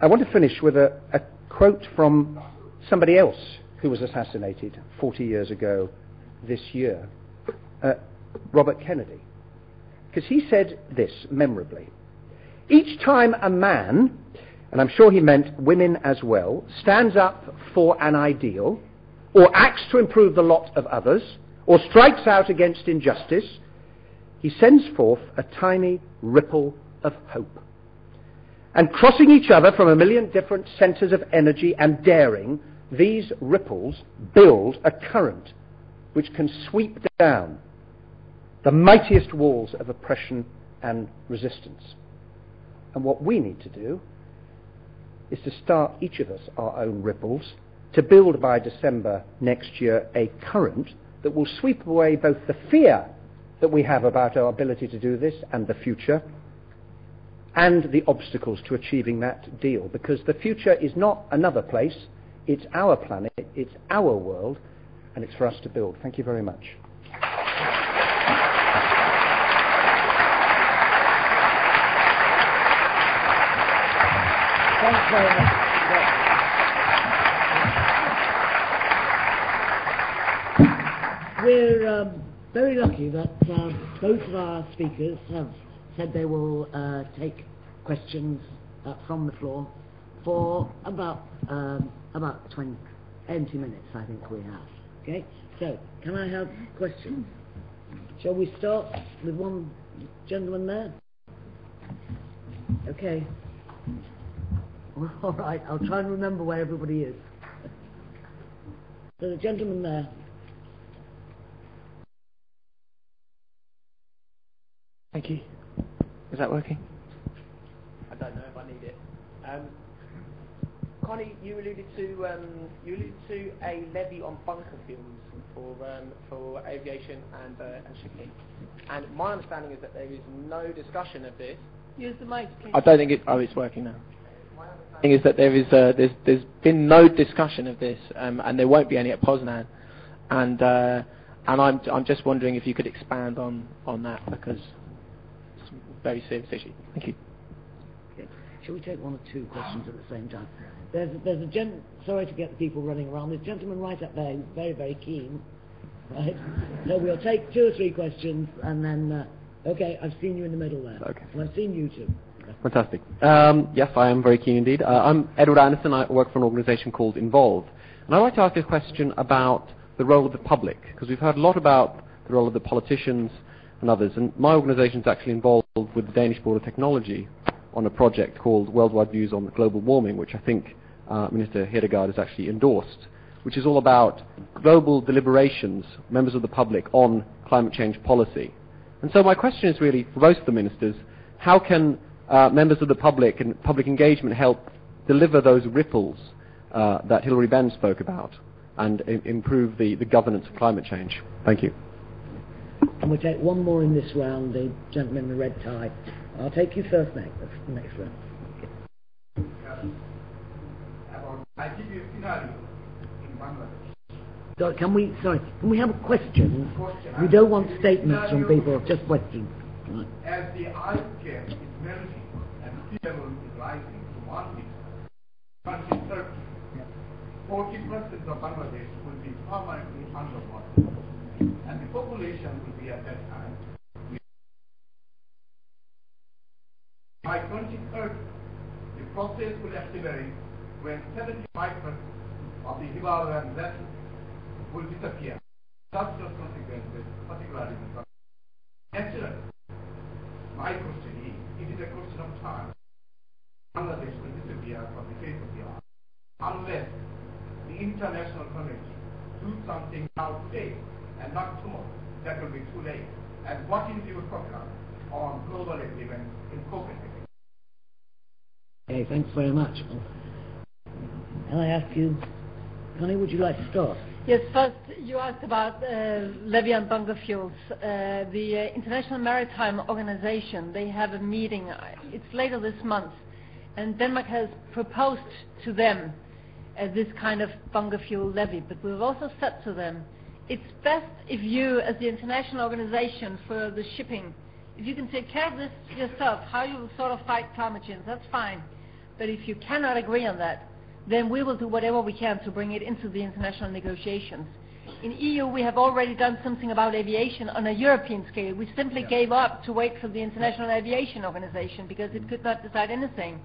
I want to finish with a, a quote from somebody else who was assassinated 40 years ago this year, uh, Robert Kennedy. Because he said this memorably Each time a man, and I'm sure he meant women as well, stands up for an ideal, or acts to improve the lot of others, or strikes out against injustice, he sends forth a tiny ripple of hope and crossing each other from a million different centers of energy and daring, these ripples build a current which can sweep down the mightiest walls of oppression and resistance. And what we need to do is to start each of us our own ripples to build by December next year a current that will sweep away both the fear that we have about our ability to do this and the future and the obstacles to achieving that deal. Because the future is not another place, it's our planet, it's our world, and it's for us to build. Thank you very much. Very much. We're um, very lucky that uh, both of our speakers have said they will uh, take questions uh, from the floor for about um, about 20, 20 minutes, I think we have. Okay, so can I have questions? Shall we start with one gentleman there? Okay. All right, I'll try and remember where everybody is. There's a gentleman there. Thank you. Is that working? I don't know if I need it. Um, Connie, you alluded to um, you alluded to a levy on bunker fuels for um, for aviation and uh, and shipping. And my understanding is that there is no discussion of this. Use the mic, please. I don't think it. Oh, it's working now. My understanding is that there is uh, there's there's been no discussion of this, um, and there won't be any at Poznan. And uh, and I'm I'm just wondering if you could expand on on that because it's a very serious issue. Thank you. Okay. Shall we take one or two questions at the same time? There's, there's a gen. Sorry to get the people running around. There's a gentleman right up there who's very, very keen. Right. So we'll take two or three questions, and then. Uh, okay, I've seen you in the middle there. Okay. And I've seen you too. Fantastic. Um, yes, I am very keen indeed. Uh, I'm Edward Anderson. I work for an organisation called Involve. And I'd like to ask a question about the role of the public, because we've heard a lot about the role of the politicians and others. And my organisation is actually involved with the Danish Board of Technology on a project called Worldwide Views on Global Warming, which I think uh, Minister Hedegaard has actually endorsed, which is all about global deliberations, members of the public, on climate change policy. And so my question is really for both the ministers, how can members of the public and public engagement help deliver those ripples uh, that Hilary Benn spoke about and I- improve the, the governance of climate change? Thank you. And we'll take one more in this round, the gentleman in the red tie. I'll take you first next, next round. about I give you a scenario in Bangladesh. Can we, sorry, can we have a question? Question. We don't want statements from people, just questions. As the ice cap is melting and sea level is rising to one meter, 2030, 40% of Bangladesh will be permanently underwater. And the population will be at that time. By 2030, the process will accelerate when 75% of the Himalayan glaciers will disappear. Disastrous consequences, particularly in the Naturally, my question is, it is a question of time. Bangladesh will disappear from the face of the earth unless the international community do something now today and not tomorrow. That will be too late. And what is your program on global agreement in Copenhagen? Okay, thanks very much. Can I ask you, Connie, would you like to start? Yes, first you asked about uh, levy on bunker fuels. Uh, the uh, International Maritime Organization, they have a meeting, uh, it's later this month, and Denmark has proposed to them uh, this kind of bunker fuel levy. But we've also said to them, it's best if you, as the international organization for the shipping, if you can take care of this yourself, how you sort of fight climate change, that's fine. But if you cannot agree on that, then we will do whatever we can to bring it into the international negotiations. In EU, we have already done something about aviation on a European scale. We simply gave up to wait for the International Aviation Organization because it could not decide anything.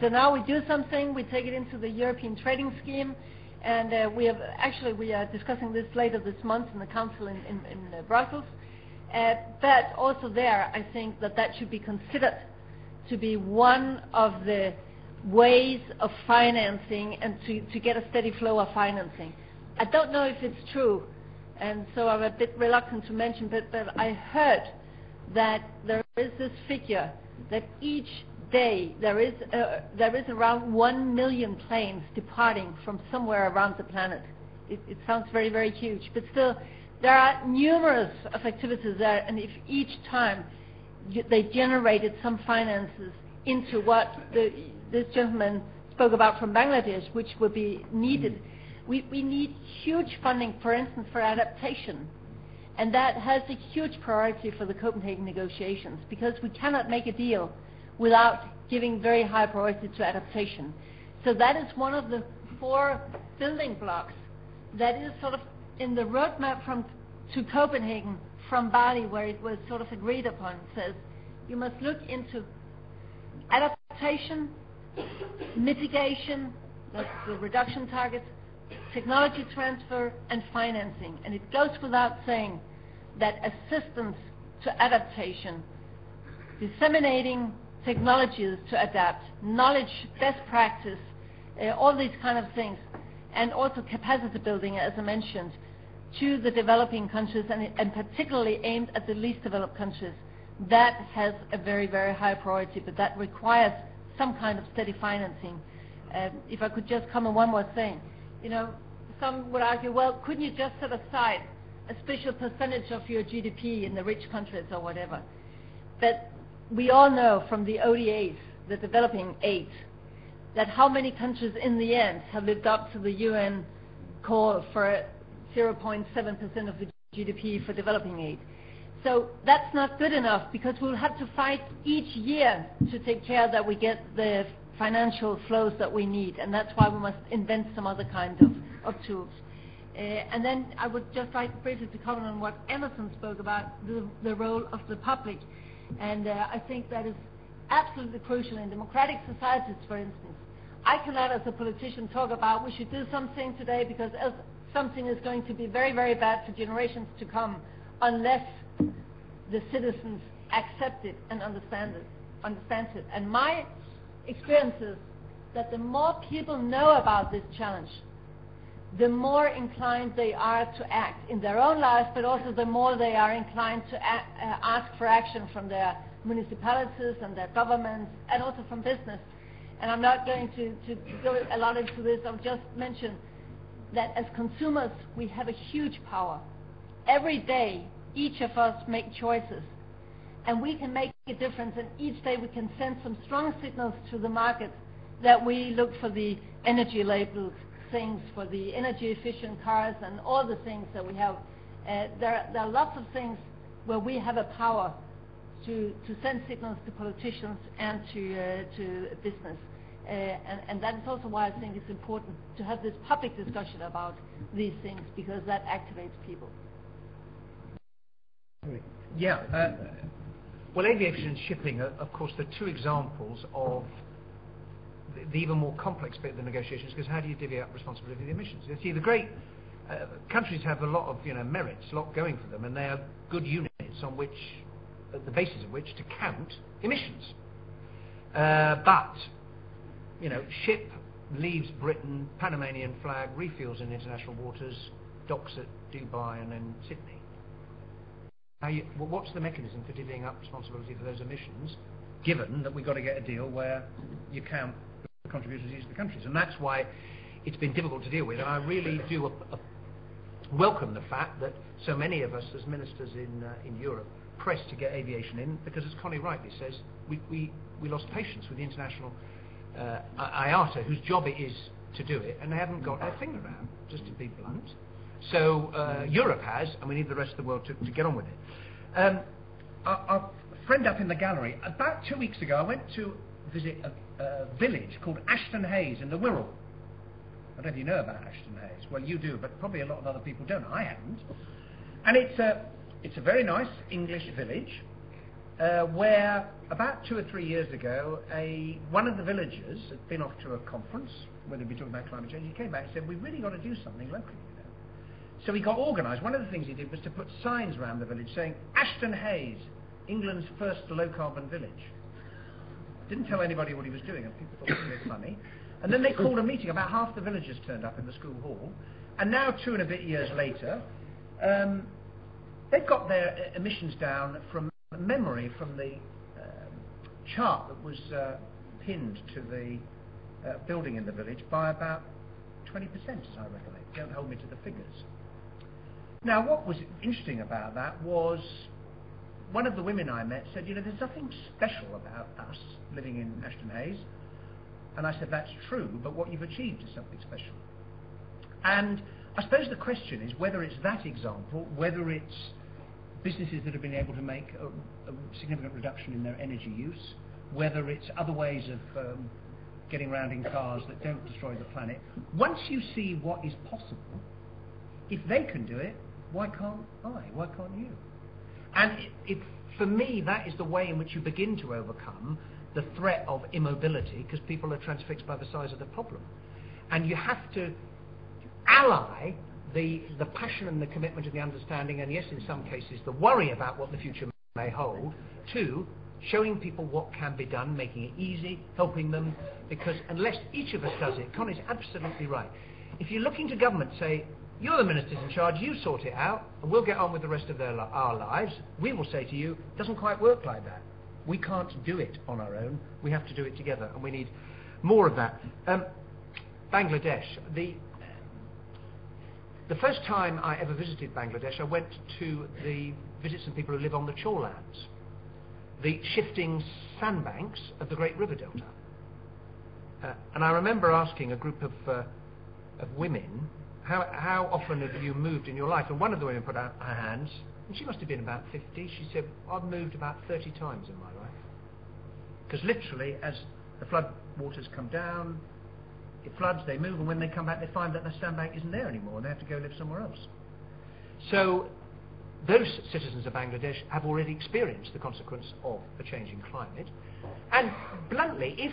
So now we do something, we take it into the European trading scheme, and uh, we have actually we are discussing this later this month in the Council in, uh, Brussels. Uh, but also there, I think that that should be considered to be one of the ways of financing and to, get a steady flow of financing. I don't know if it's true, and so I'm a bit reluctant to mention, but I heard that there is this figure that each day there is, uh, there is around 1 million planes departing from somewhere around the planet. It, sounds very, very huge, but still, there are numerous of activities there, and if each time they generated some finances into what this gentleman spoke about from Bangladesh, which would be needed. We need huge funding, for instance, for adaptation. And that has a huge priority for the Copenhagen negotiations because we cannot make a deal without giving very high priority to adaptation. So that is one of the four building blocks that is sort of in the roadmap from to Copenhagen from Bali, where it was sort of agreed upon, says you must look into adaptation, mitigation, that's the reduction targets, technology transfer, and financing. And it goes without saying that assistance to adaptation, disseminating technologies to adapt, knowledge, best practice, uh, all these kind of things, and also capacity building, as I mentioned, to the developing countries and, particularly aimed at the least developed countries. That has a very, very high priority, but that requires some kind of steady financing. Um, if I could just comment one more thing. You know, some would argue, well, couldn't you just set aside a special percentage of your GDP in the rich countries or whatever? But we all know from the ODAs, the developing aid, that how many countries in the end have lived up to the UN call for 0.7% of the GDP for developing aid. So that's not good enough because we'll have to fight each year to take care that we get the financial flows that we need, and that's why we must invent some other kinds of, tools. Uh, and then I would just like briefly to comment on what Emerson spoke about, the role of the public. And uh, I think that is absolutely crucial in democratic societies, for instance. I cannot, as a politician, talk about we should do something today because something is going to be very, very bad for generations to come unless the citizens accept it and understand it. Understand it. And my experience is that the more people know about this challenge, the more inclined they are to act in their own lives, but also the more they are inclined to uh, ask for action from their municipalities and their governments, and also from business. And I'm not going to, to go a lot into this. I'll just mention that as consumers, we have a huge power. Every day, each of us make choices, and we can make a difference, and each day we can send some strong signals to the market that we look for the energy labeled things, for the energy efficient cars and all the things that we have. Uh, there, are lots of things where we have a power to, send signals to politicians and to, uh, business. Uh, and, that is also why I think it's important to have this public discussion about these things because that activates people. Yeah. Well, aviation and shipping of course, the two examples of the, even more complex bit of the negotiations because how do you divvy up responsibility for the emissions? You see, the great uh, countries have a lot of you know merits, a lot going for them, and they are good units on which, at the basis of which, to count emissions. Uh, but you know, ship leaves Britain, Panamanian flag, refuels in international waters, docks at Dubai and then Sydney. You, well, what's the mechanism for divvying up responsibility for those emissions, given that we've got to get a deal where you count contributions each of the countries? And that's why it's been difficult to deal with. And I really do a, a welcome the fact that so many of us as ministers in, uh, in Europe pressed to get aviation in, because as Connie rightly says, we, we, we lost patience with the international uh, IATA, whose job it is to do it, and they haven't got their finger around, just to be blunt. So uh, Europe has, and we need the rest of the world to, to get on with it. Um, our, our, friend up in the gallery, about two weeks ago, I went to visit a, a village called Ashton Hayes in the Wirral. I don't know if you know about Ashton Hayes. Well, you do, but probably a lot of other people don't. I haven't. And it's a, it's a very nice English village uh, where about two or three years ago, a, one of the villagers had been off to a conference where they'd be talking about climate change. He came back and said, we've really got to do something locally. You know? So he got organised. One of the things he did was to put signs around the village saying, Ashton Hayes, England's first low-carbon village. Didn't tell anybody what he was doing, and people thought it was funny. And then they called a meeting. About half the villagers turned up in the school hall. And now, two and a bit years later, um, they've got their emissions down from memory from the um, chart that was uh, pinned to the uh, building in the village by about 20%, as I recollect. Don't hold me to the figures. Now, what was interesting about that was one of the women I met said, you know, there's nothing special about us living in Ashton Hayes. And I said, that's true, but what you've achieved is something special. And I suppose the question is whether it's that example, whether it's businesses that have been able to make a, a significant reduction in their energy use, whether it's other ways of um, getting around in cars that don't destroy the planet. Once you see what is possible, if they can do it, why can't I? Why can't you? And for me, that is the way in which you begin to overcome the threat of immobility because people are transfixed by the size of the problem. And you have to ally the, the passion and the commitment and the understanding, and yes, in some cases, the worry about what the future may hold, to showing people what can be done, making it easy, helping them, because unless each of us does it, Connie's absolutely right. If you're looking to government, say, you're the ministers in charge, you sort it out, and we'll get on with the rest of their, our lives, we will say to you, it doesn't quite work like that. We can't do it on our own. We have to do it together, and we need more of that. Um, Bangladesh. The, the first time I ever visited Bangladesh, I went to the visit some people who live on the shorelands, the shifting sandbanks of the Great River Delta. Uh, and I remember asking a group of, uh, of women, how, how often have you moved in your life? And one of the women put out her hands, and she must have been about 50. She said, I've moved about 30 times in my life. Because literally, as the flood waters come down, it floods, they move, and when they come back, they find that the sandbank isn't there anymore, and they have to go live somewhere else. So those citizens of Bangladesh have already experienced the consequence of a changing climate. And bluntly, if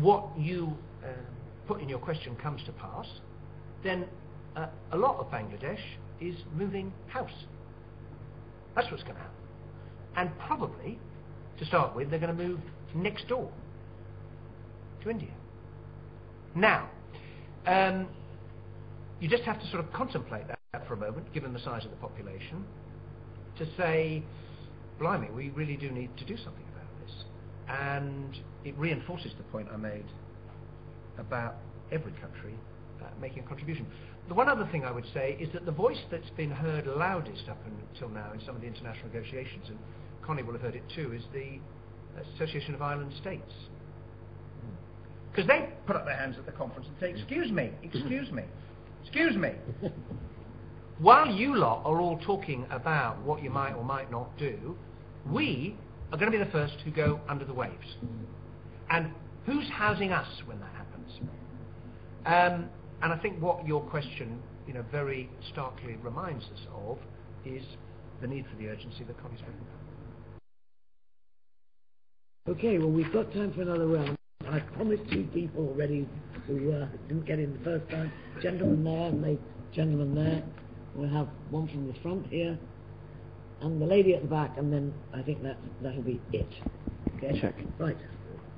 what you uh, put in your question comes to pass, then uh, a lot of Bangladesh is moving house. That's what's going to happen. And probably, to start with, they're going to move next door to India. Now, um, you just have to sort of contemplate that for a moment, given the size of the population, to say, blimey, we really do need to do something about this. And it reinforces the point I made about every country uh, making a contribution. The one other thing I would say is that the voice that's been heard loudest up until now in some of the international negotiations, and Connie will have heard it too, is the Association of Island States. Because they put up their hands at the conference and say, excuse me, excuse me, excuse me. While you lot are all talking about what you might or might not do, we are going to be the first who go under the waves. And who's housing us when that happens? Um, and I think what your question, you know, very starkly reminds us of is the need for the urgency that Connie's spoken about. Okay, well, we've got time for another round. I promised two people already who uh, didn't get in the first time. Gentleman there and the gentleman there. We'll have one from the front here and the lady at the back, and then I think that that'll be it. Okay. Check. Right.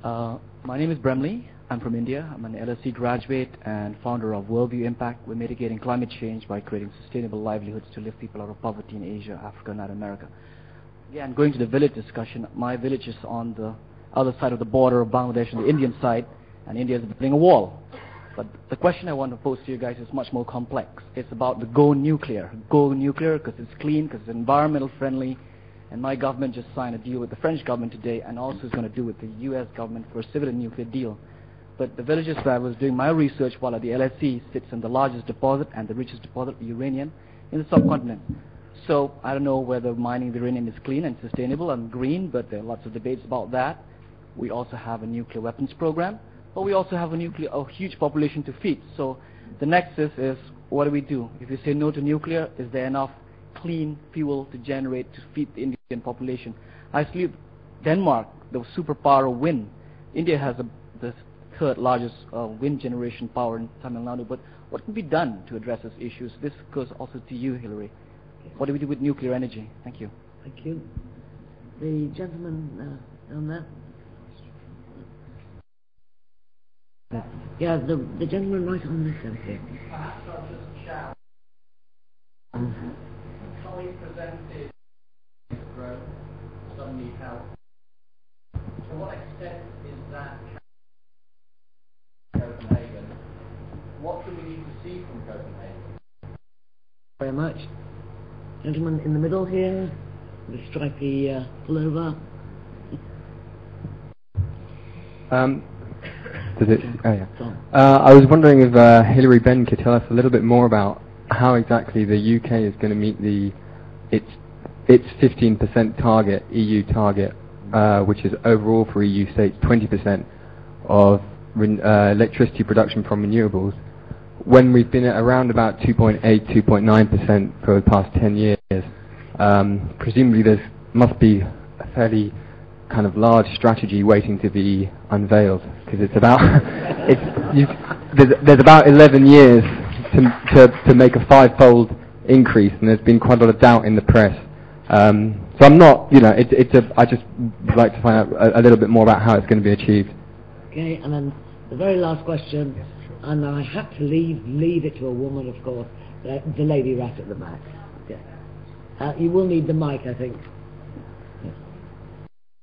Uh, my name is Bremley. I'm from India. I'm an LSE graduate and founder of Worldview Impact. We're mitigating climate change by creating sustainable livelihoods to lift people out of poverty in Asia, Africa, and Latin America. Again, going to the village discussion, my village is on the other side of the border of Bangladesh on the Indian side, and India is building a wall. But the question I want to pose to you guys is much more complex. It's about the go nuclear. Go nuclear because it's clean, because it's environmental friendly, and my government just signed a deal with the French government today, and also is going to do with the U.S. government for a civilian nuclear deal. But the villages where I was doing my research while at the LSE sits in the largest deposit and the richest deposit of uranium in the subcontinent. So I don't know whether mining uranium is clean and sustainable and green, but there are lots of debates about that. We also have a nuclear weapons program, but we also have a nuclear, a huge population to feed. So the nexus is what do we do? If you say no to nuclear, is there enough clean fuel to generate to feed the Indian population? I believe Denmark, the superpower of wind. India has a, the third largest uh, wind generation power in Tamil Nadu, but what can be done to address these issues? This goes also to you, Hilary. What do we do with nuclear energy? Thank you. Thank you. The gentleman uh, on that. Yeah, the, the gentleman right on this end here. Perhaps I'll just shout. Mm-hmm. Tommy presented growth, some need help. To what extent is that What do we need to see from Copenhagen? Very much. Gentleman in the middle here, the stripy uh, pullover. Um, it, oh yeah. Uh, I was wondering if uh, Hilary Benn could tell us a little bit more about how exactly the UK is going to meet the its its 15% target, EU target, uh, which is overall for EU states 20% of uh, electricity production from renewables. When we've been at around about 2.8, 2.9% for the past 10 years, um, presumably there must be a fairly kind of large strategy waiting to be unveiled because there's, about 11 years to, make a five-fold increase, and there's been quite a lot of doubt in the press. Um, so I'm not, you know, it's a. I just like to find out a, little bit more about how it's going to be achieved. Okay, and then the very last question. And I had to leave leave it to a woman, of course, the, the lady right at the back. Okay. Uh, you will need the mic, I think.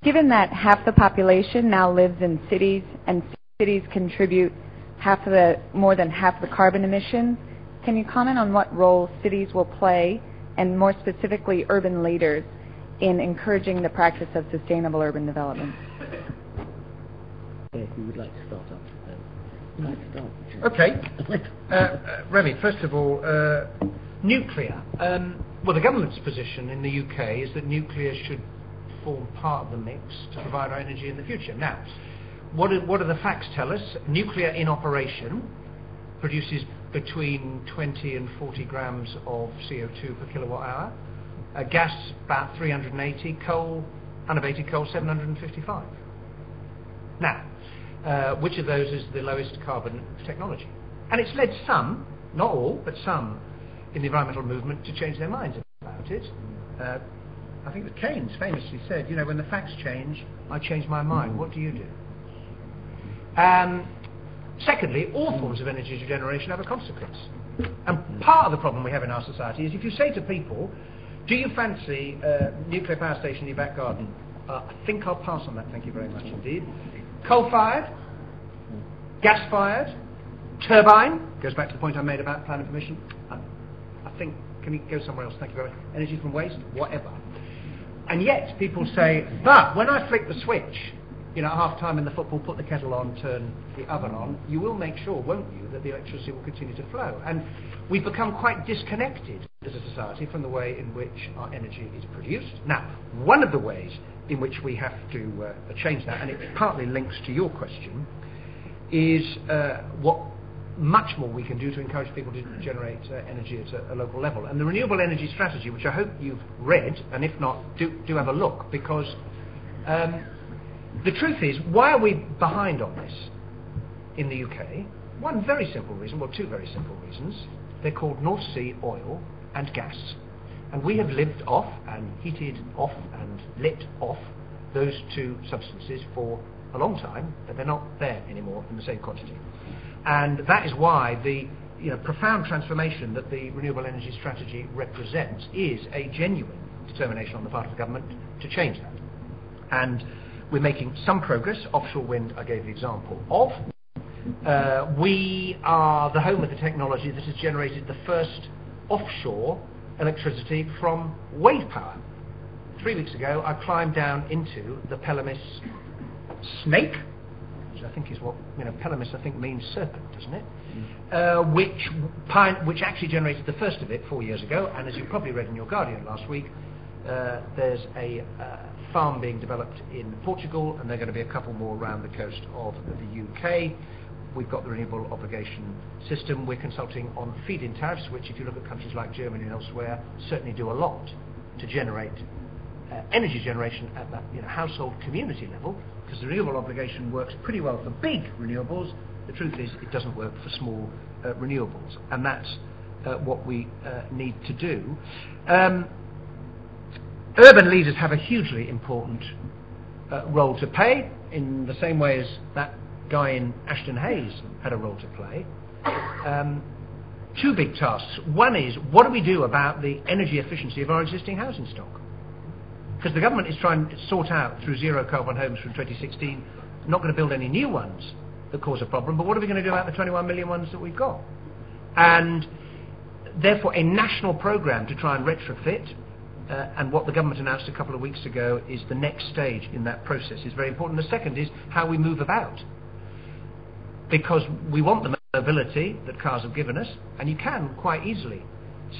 Given that half the population now lives in cities and cities contribute half of the, more than half the carbon emissions, can you comment on what role cities will play, and more specifically urban leaders, in encouraging the practice of sustainable urban development? Okay, who would like to start? Okay. Uh, uh, Remy, first of all, uh, nuclear. Um, well, the government's position in the UK is that nuclear should form part of the mix to provide our energy in the future. Now, what do, what do the facts tell us? Nuclear in operation produces between 20 and 40 grams of CO2 per kilowatt hour. Gas about 380, coal, unabated coal 755. Now, which of those is the lowest carbon technology? And it's led some, not all, but some in the environmental movement to change their minds about it. Uh, I think that Keynes famously said, you know, when the facts change, I change my mind. What do you do? Um, secondly, all forms of energy generation have a consequence. And part of the problem we have in our society is if you say to people, do you fancy a nuclear power station in your back garden? Uh, I think I'll pass on that, thank you very much indeed. Coal-fired, gas-fired, turbine, goes back to the point I made about planning permission. I, I think, can we go somewhere else? Thank you very much. Energy from waste, whatever. And yet people say, but when I flick the switch, you know, half time in the football, put the kettle on, turn the oven on, you will make sure, won't you, that the electricity will continue to flow. And we've become quite disconnected as a society from the way in which our energy is produced. Now, one of the ways in which we have to uh, change that, and it partly links to your question, is uh, what much more we can do to encourage people to generate uh, energy at a, a, local level. And the renewable energy strategy, which I hope you've read, and if not, do, do have a look, because um, the truth is, why are we behind on this in the UK? One very simple reason, well, two very simple reasons. They're called North Sea oil and gas. And we have lived off and heated off and lit off those two substances for a long time, but they're not there anymore in the same quantity. And that is why the you know, profound transformation that the renewable energy strategy represents is a genuine determination on the part of the government to change that. And we're making some progress. Offshore wind, I gave the example of. Uh, we are the home of the technology that has generated the first offshore electricity from wave power. Three weeks ago, I climbed down into the Pelamis snake, which I think is what, you know, Pelamis I think means serpent, doesn't it? Mm. Uh, which, pine, which actually generated the first of it four years ago, and as you probably read in your Guardian last week, uh, there's a uh, farm being developed in Portugal, and there are going to be a couple more around the coast of the UK. We've got the renewable obligation system. We're consulting on feed-in tariffs, which, if you look at countries like Germany and elsewhere, certainly do a lot to generate uh, energy generation at that household community level, because the renewable obligation works pretty well for big renewables. The truth is, it doesn't work for small uh, renewables, and that's uh, what we need to do. Um, urban leaders have a hugely important role to play, in the same way as that guy in Ashton Hayes had a role to play. Um, two big tasks. One is, what do we do about the energy efficiency of our existing housing stock? Because the government is trying to sort out through zero carbon homes from 2016, not going to build any new ones that cause a problem, but what are we going to do about the 21 million ones that we've got? And therefore, a national program to try and retrofit, uh, and what the government announced a couple of weeks ago is the next stage in that process is very important. The second is how we move about. Because we want the mobility that cars have given us, and you can quite easily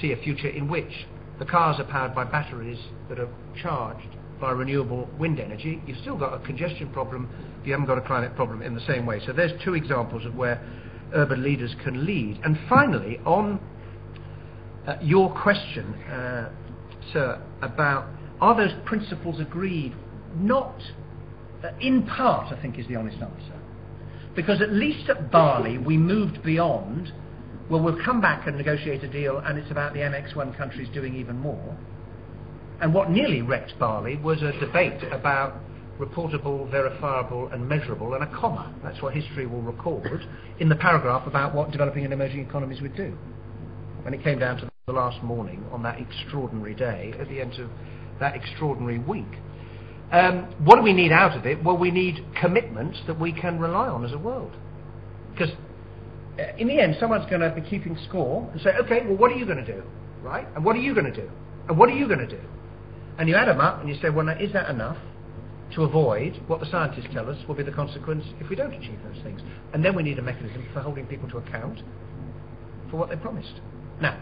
see a future in which the cars are powered by batteries that are charged by renewable wind energy. You've still got a congestion problem, you haven't got a climate problem in the same way. So there's two examples of where urban leaders can lead. And finally, on uh, your question, uh, sir, about are those principles agreed? Not uh, in part, I think, is the honest answer. Because at least at Bali, we moved beyond, well, we'll come back and negotiate a deal, and it's about the Annex 1 countries doing even more. And what nearly wrecked Bali was a debate about reportable, verifiable, and measurable, and a comma. That's what history will record in the paragraph about what developing and emerging economies would do. When it came down to the last morning on that extraordinary day at the end of that extraordinary week. Um, what do we need out of it? Well, we need commitments that we can rely on as a world. Because uh, in the end, someone's going to be keeping score and say, okay, well, what are you going to do? Right? And what are you going to do? And what are you going to do? And you add them up and you say, well, now, is that enough to avoid what the scientists tell us will be the consequence if we don't achieve those things? And then we need a mechanism for holding people to account for what they promised. Now,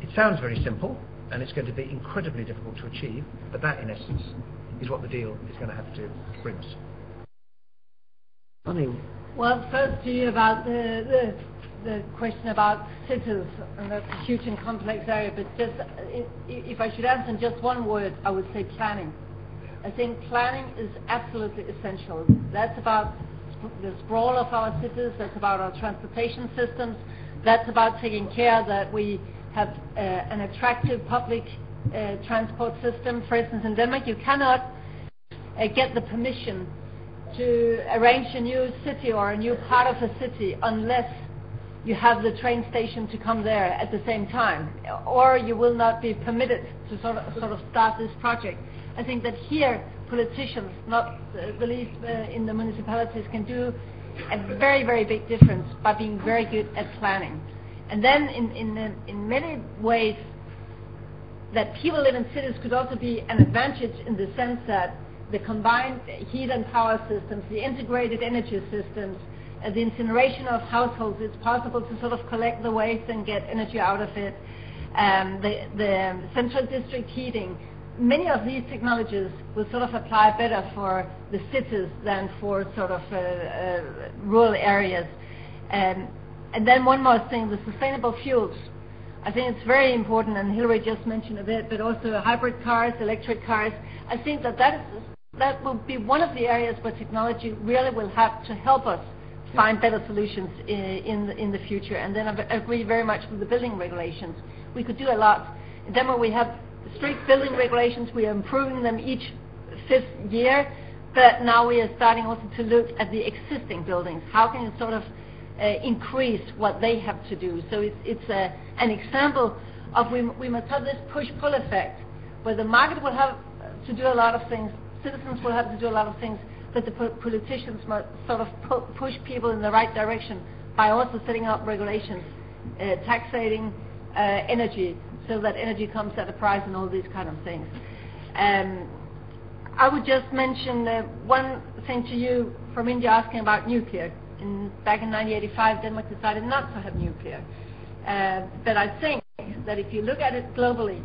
it sounds very simple, and it's going to be incredibly difficult to achieve, but that, in essence, is what the deal is going to have to bring us. Funny. Well, first to you about the, the, the question about cities, and that's a huge and complex area, but just if, if I should answer in just one word, I would say planning. I think planning is absolutely essential. That's about the sprawl of our cities, that's about our transportation systems, that's about taking care that we have uh, an attractive public transport system. For instance, in Denmark, you cannot uh, get the permission to arrange a new city or a new part of a city unless you have the train station to come there at the same time, or you will not be permitted to sort of, start this project. I think that here, politicians, not the least uh, in the municipalities, can do a very, very big difference by being very good at planning. And then in, in, in many ways, that people live in cities could also be an advantage in the sense that the combined heat and power systems, the integrated energy systems, uh, the incineration of households, it's possible to sort of collect the waste and get energy out of it. Um, the, the central district heating, many of these technologies will sort of apply better for the cities than for sort of uh, uh, rural areas. Um, and then one more thing, the sustainable fuels. I think it's very important, and Hilary just mentioned a bit, but also hybrid cars, electric cars. I think that that, will be one of the areas where technology really will have to help us find better solutions in, the, future. And then I agree very much with the building regulations. We could do a lot. In Denmark, we have strict building regulations. We are improving them each fifth year, but now we are starting also to look at the existing buildings. How can you sort of increase what they have to do. So it's, an example of we, must have this push-pull effect, where the market will have to do a lot of things, citizens will have to do a lot of things, but the politicians must sort of push people in the right direction by also setting up regulations, uh, taxating uh, energy, so that energy comes at a price and all these kind of things. Um, I would just mention uh, one thing to you from India asking about nuclear back in 1985, Denmark decided not to have nuclear. Uh, but I think that if you look at it globally,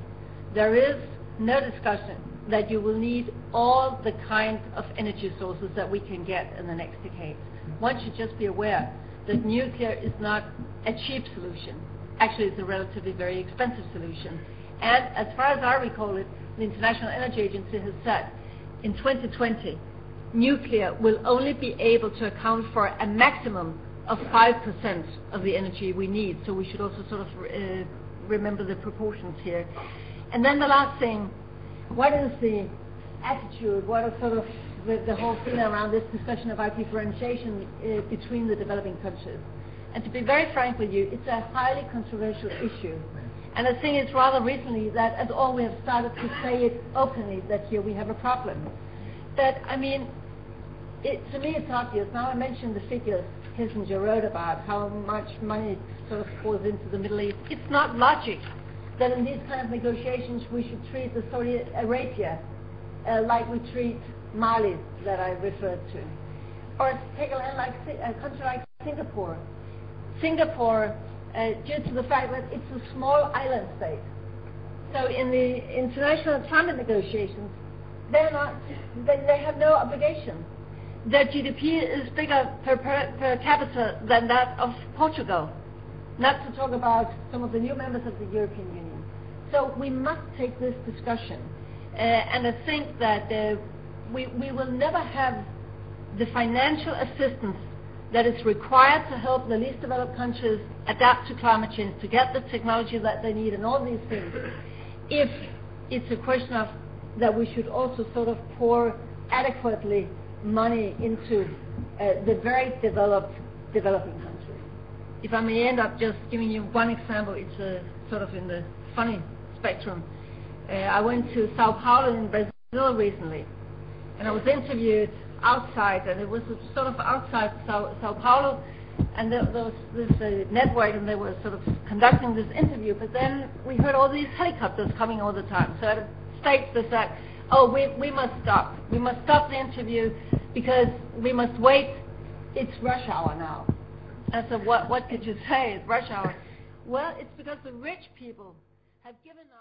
there is no discussion that you will need all the kind of energy sources that we can get in the next decades. One should just be aware that nuclear is not a cheap solution. Actually, it's a relatively very expensive solution. And as far as I recall it, the International Energy Agency has said in 2020 nuclear will only be able to account for a maximum of 5% of the energy we need. So we should also sort of uh, remember the proportions here. And then the last thing, what is the attitude, what is sort of the, whole thing around this discussion about differentiation uh, between the developing countries? And to be very frank with you, it's a highly controversial issue. And I think it's rather recently that at all we have started to say it openly that here we have a problem. I mean, it, to me, it's obvious. Now I mentioned the figures Kissinger wrote about how much money sort of pours into the Middle East. It's not logic that in these kind of negotiations we should treat the Saudi Arabia uh, like we treat Mali that I referred to. Or take a land like a country like Singapore. Singapore, uh, due to the fact that it's a small island state. So in the international climate negotiations, they're not, they, they have no obligation their GDP is bigger per, per, per capita than that of Portugal, not to talk about some of the new members of the European Union. So we must take this discussion. Uh, and I think that uh, we, we will never have the financial assistance that is required to help the least developed countries adapt to climate change, to get the technology that they need and all these things, if it's a question of that we should also sort of pour adequately money into uh, the very developed developing countries. If I may end up just giving you one example, it's uh, sort of in the funny spectrum. Uh, I went to Sao Paulo in Brazil recently, and I was interviewed outside, and it was sort of outside Sao, Sao Paulo, and there, there was this uh, network, and they were sort of conducting this interview. But then we heard all these helicopters coming all the time. So at a stage they said, "Oh, we we must stop. We must stop the interview because we must wait. It's rush hour now." I said, "What what did you say? It's rush hour." Well, it's because the rich people have given up.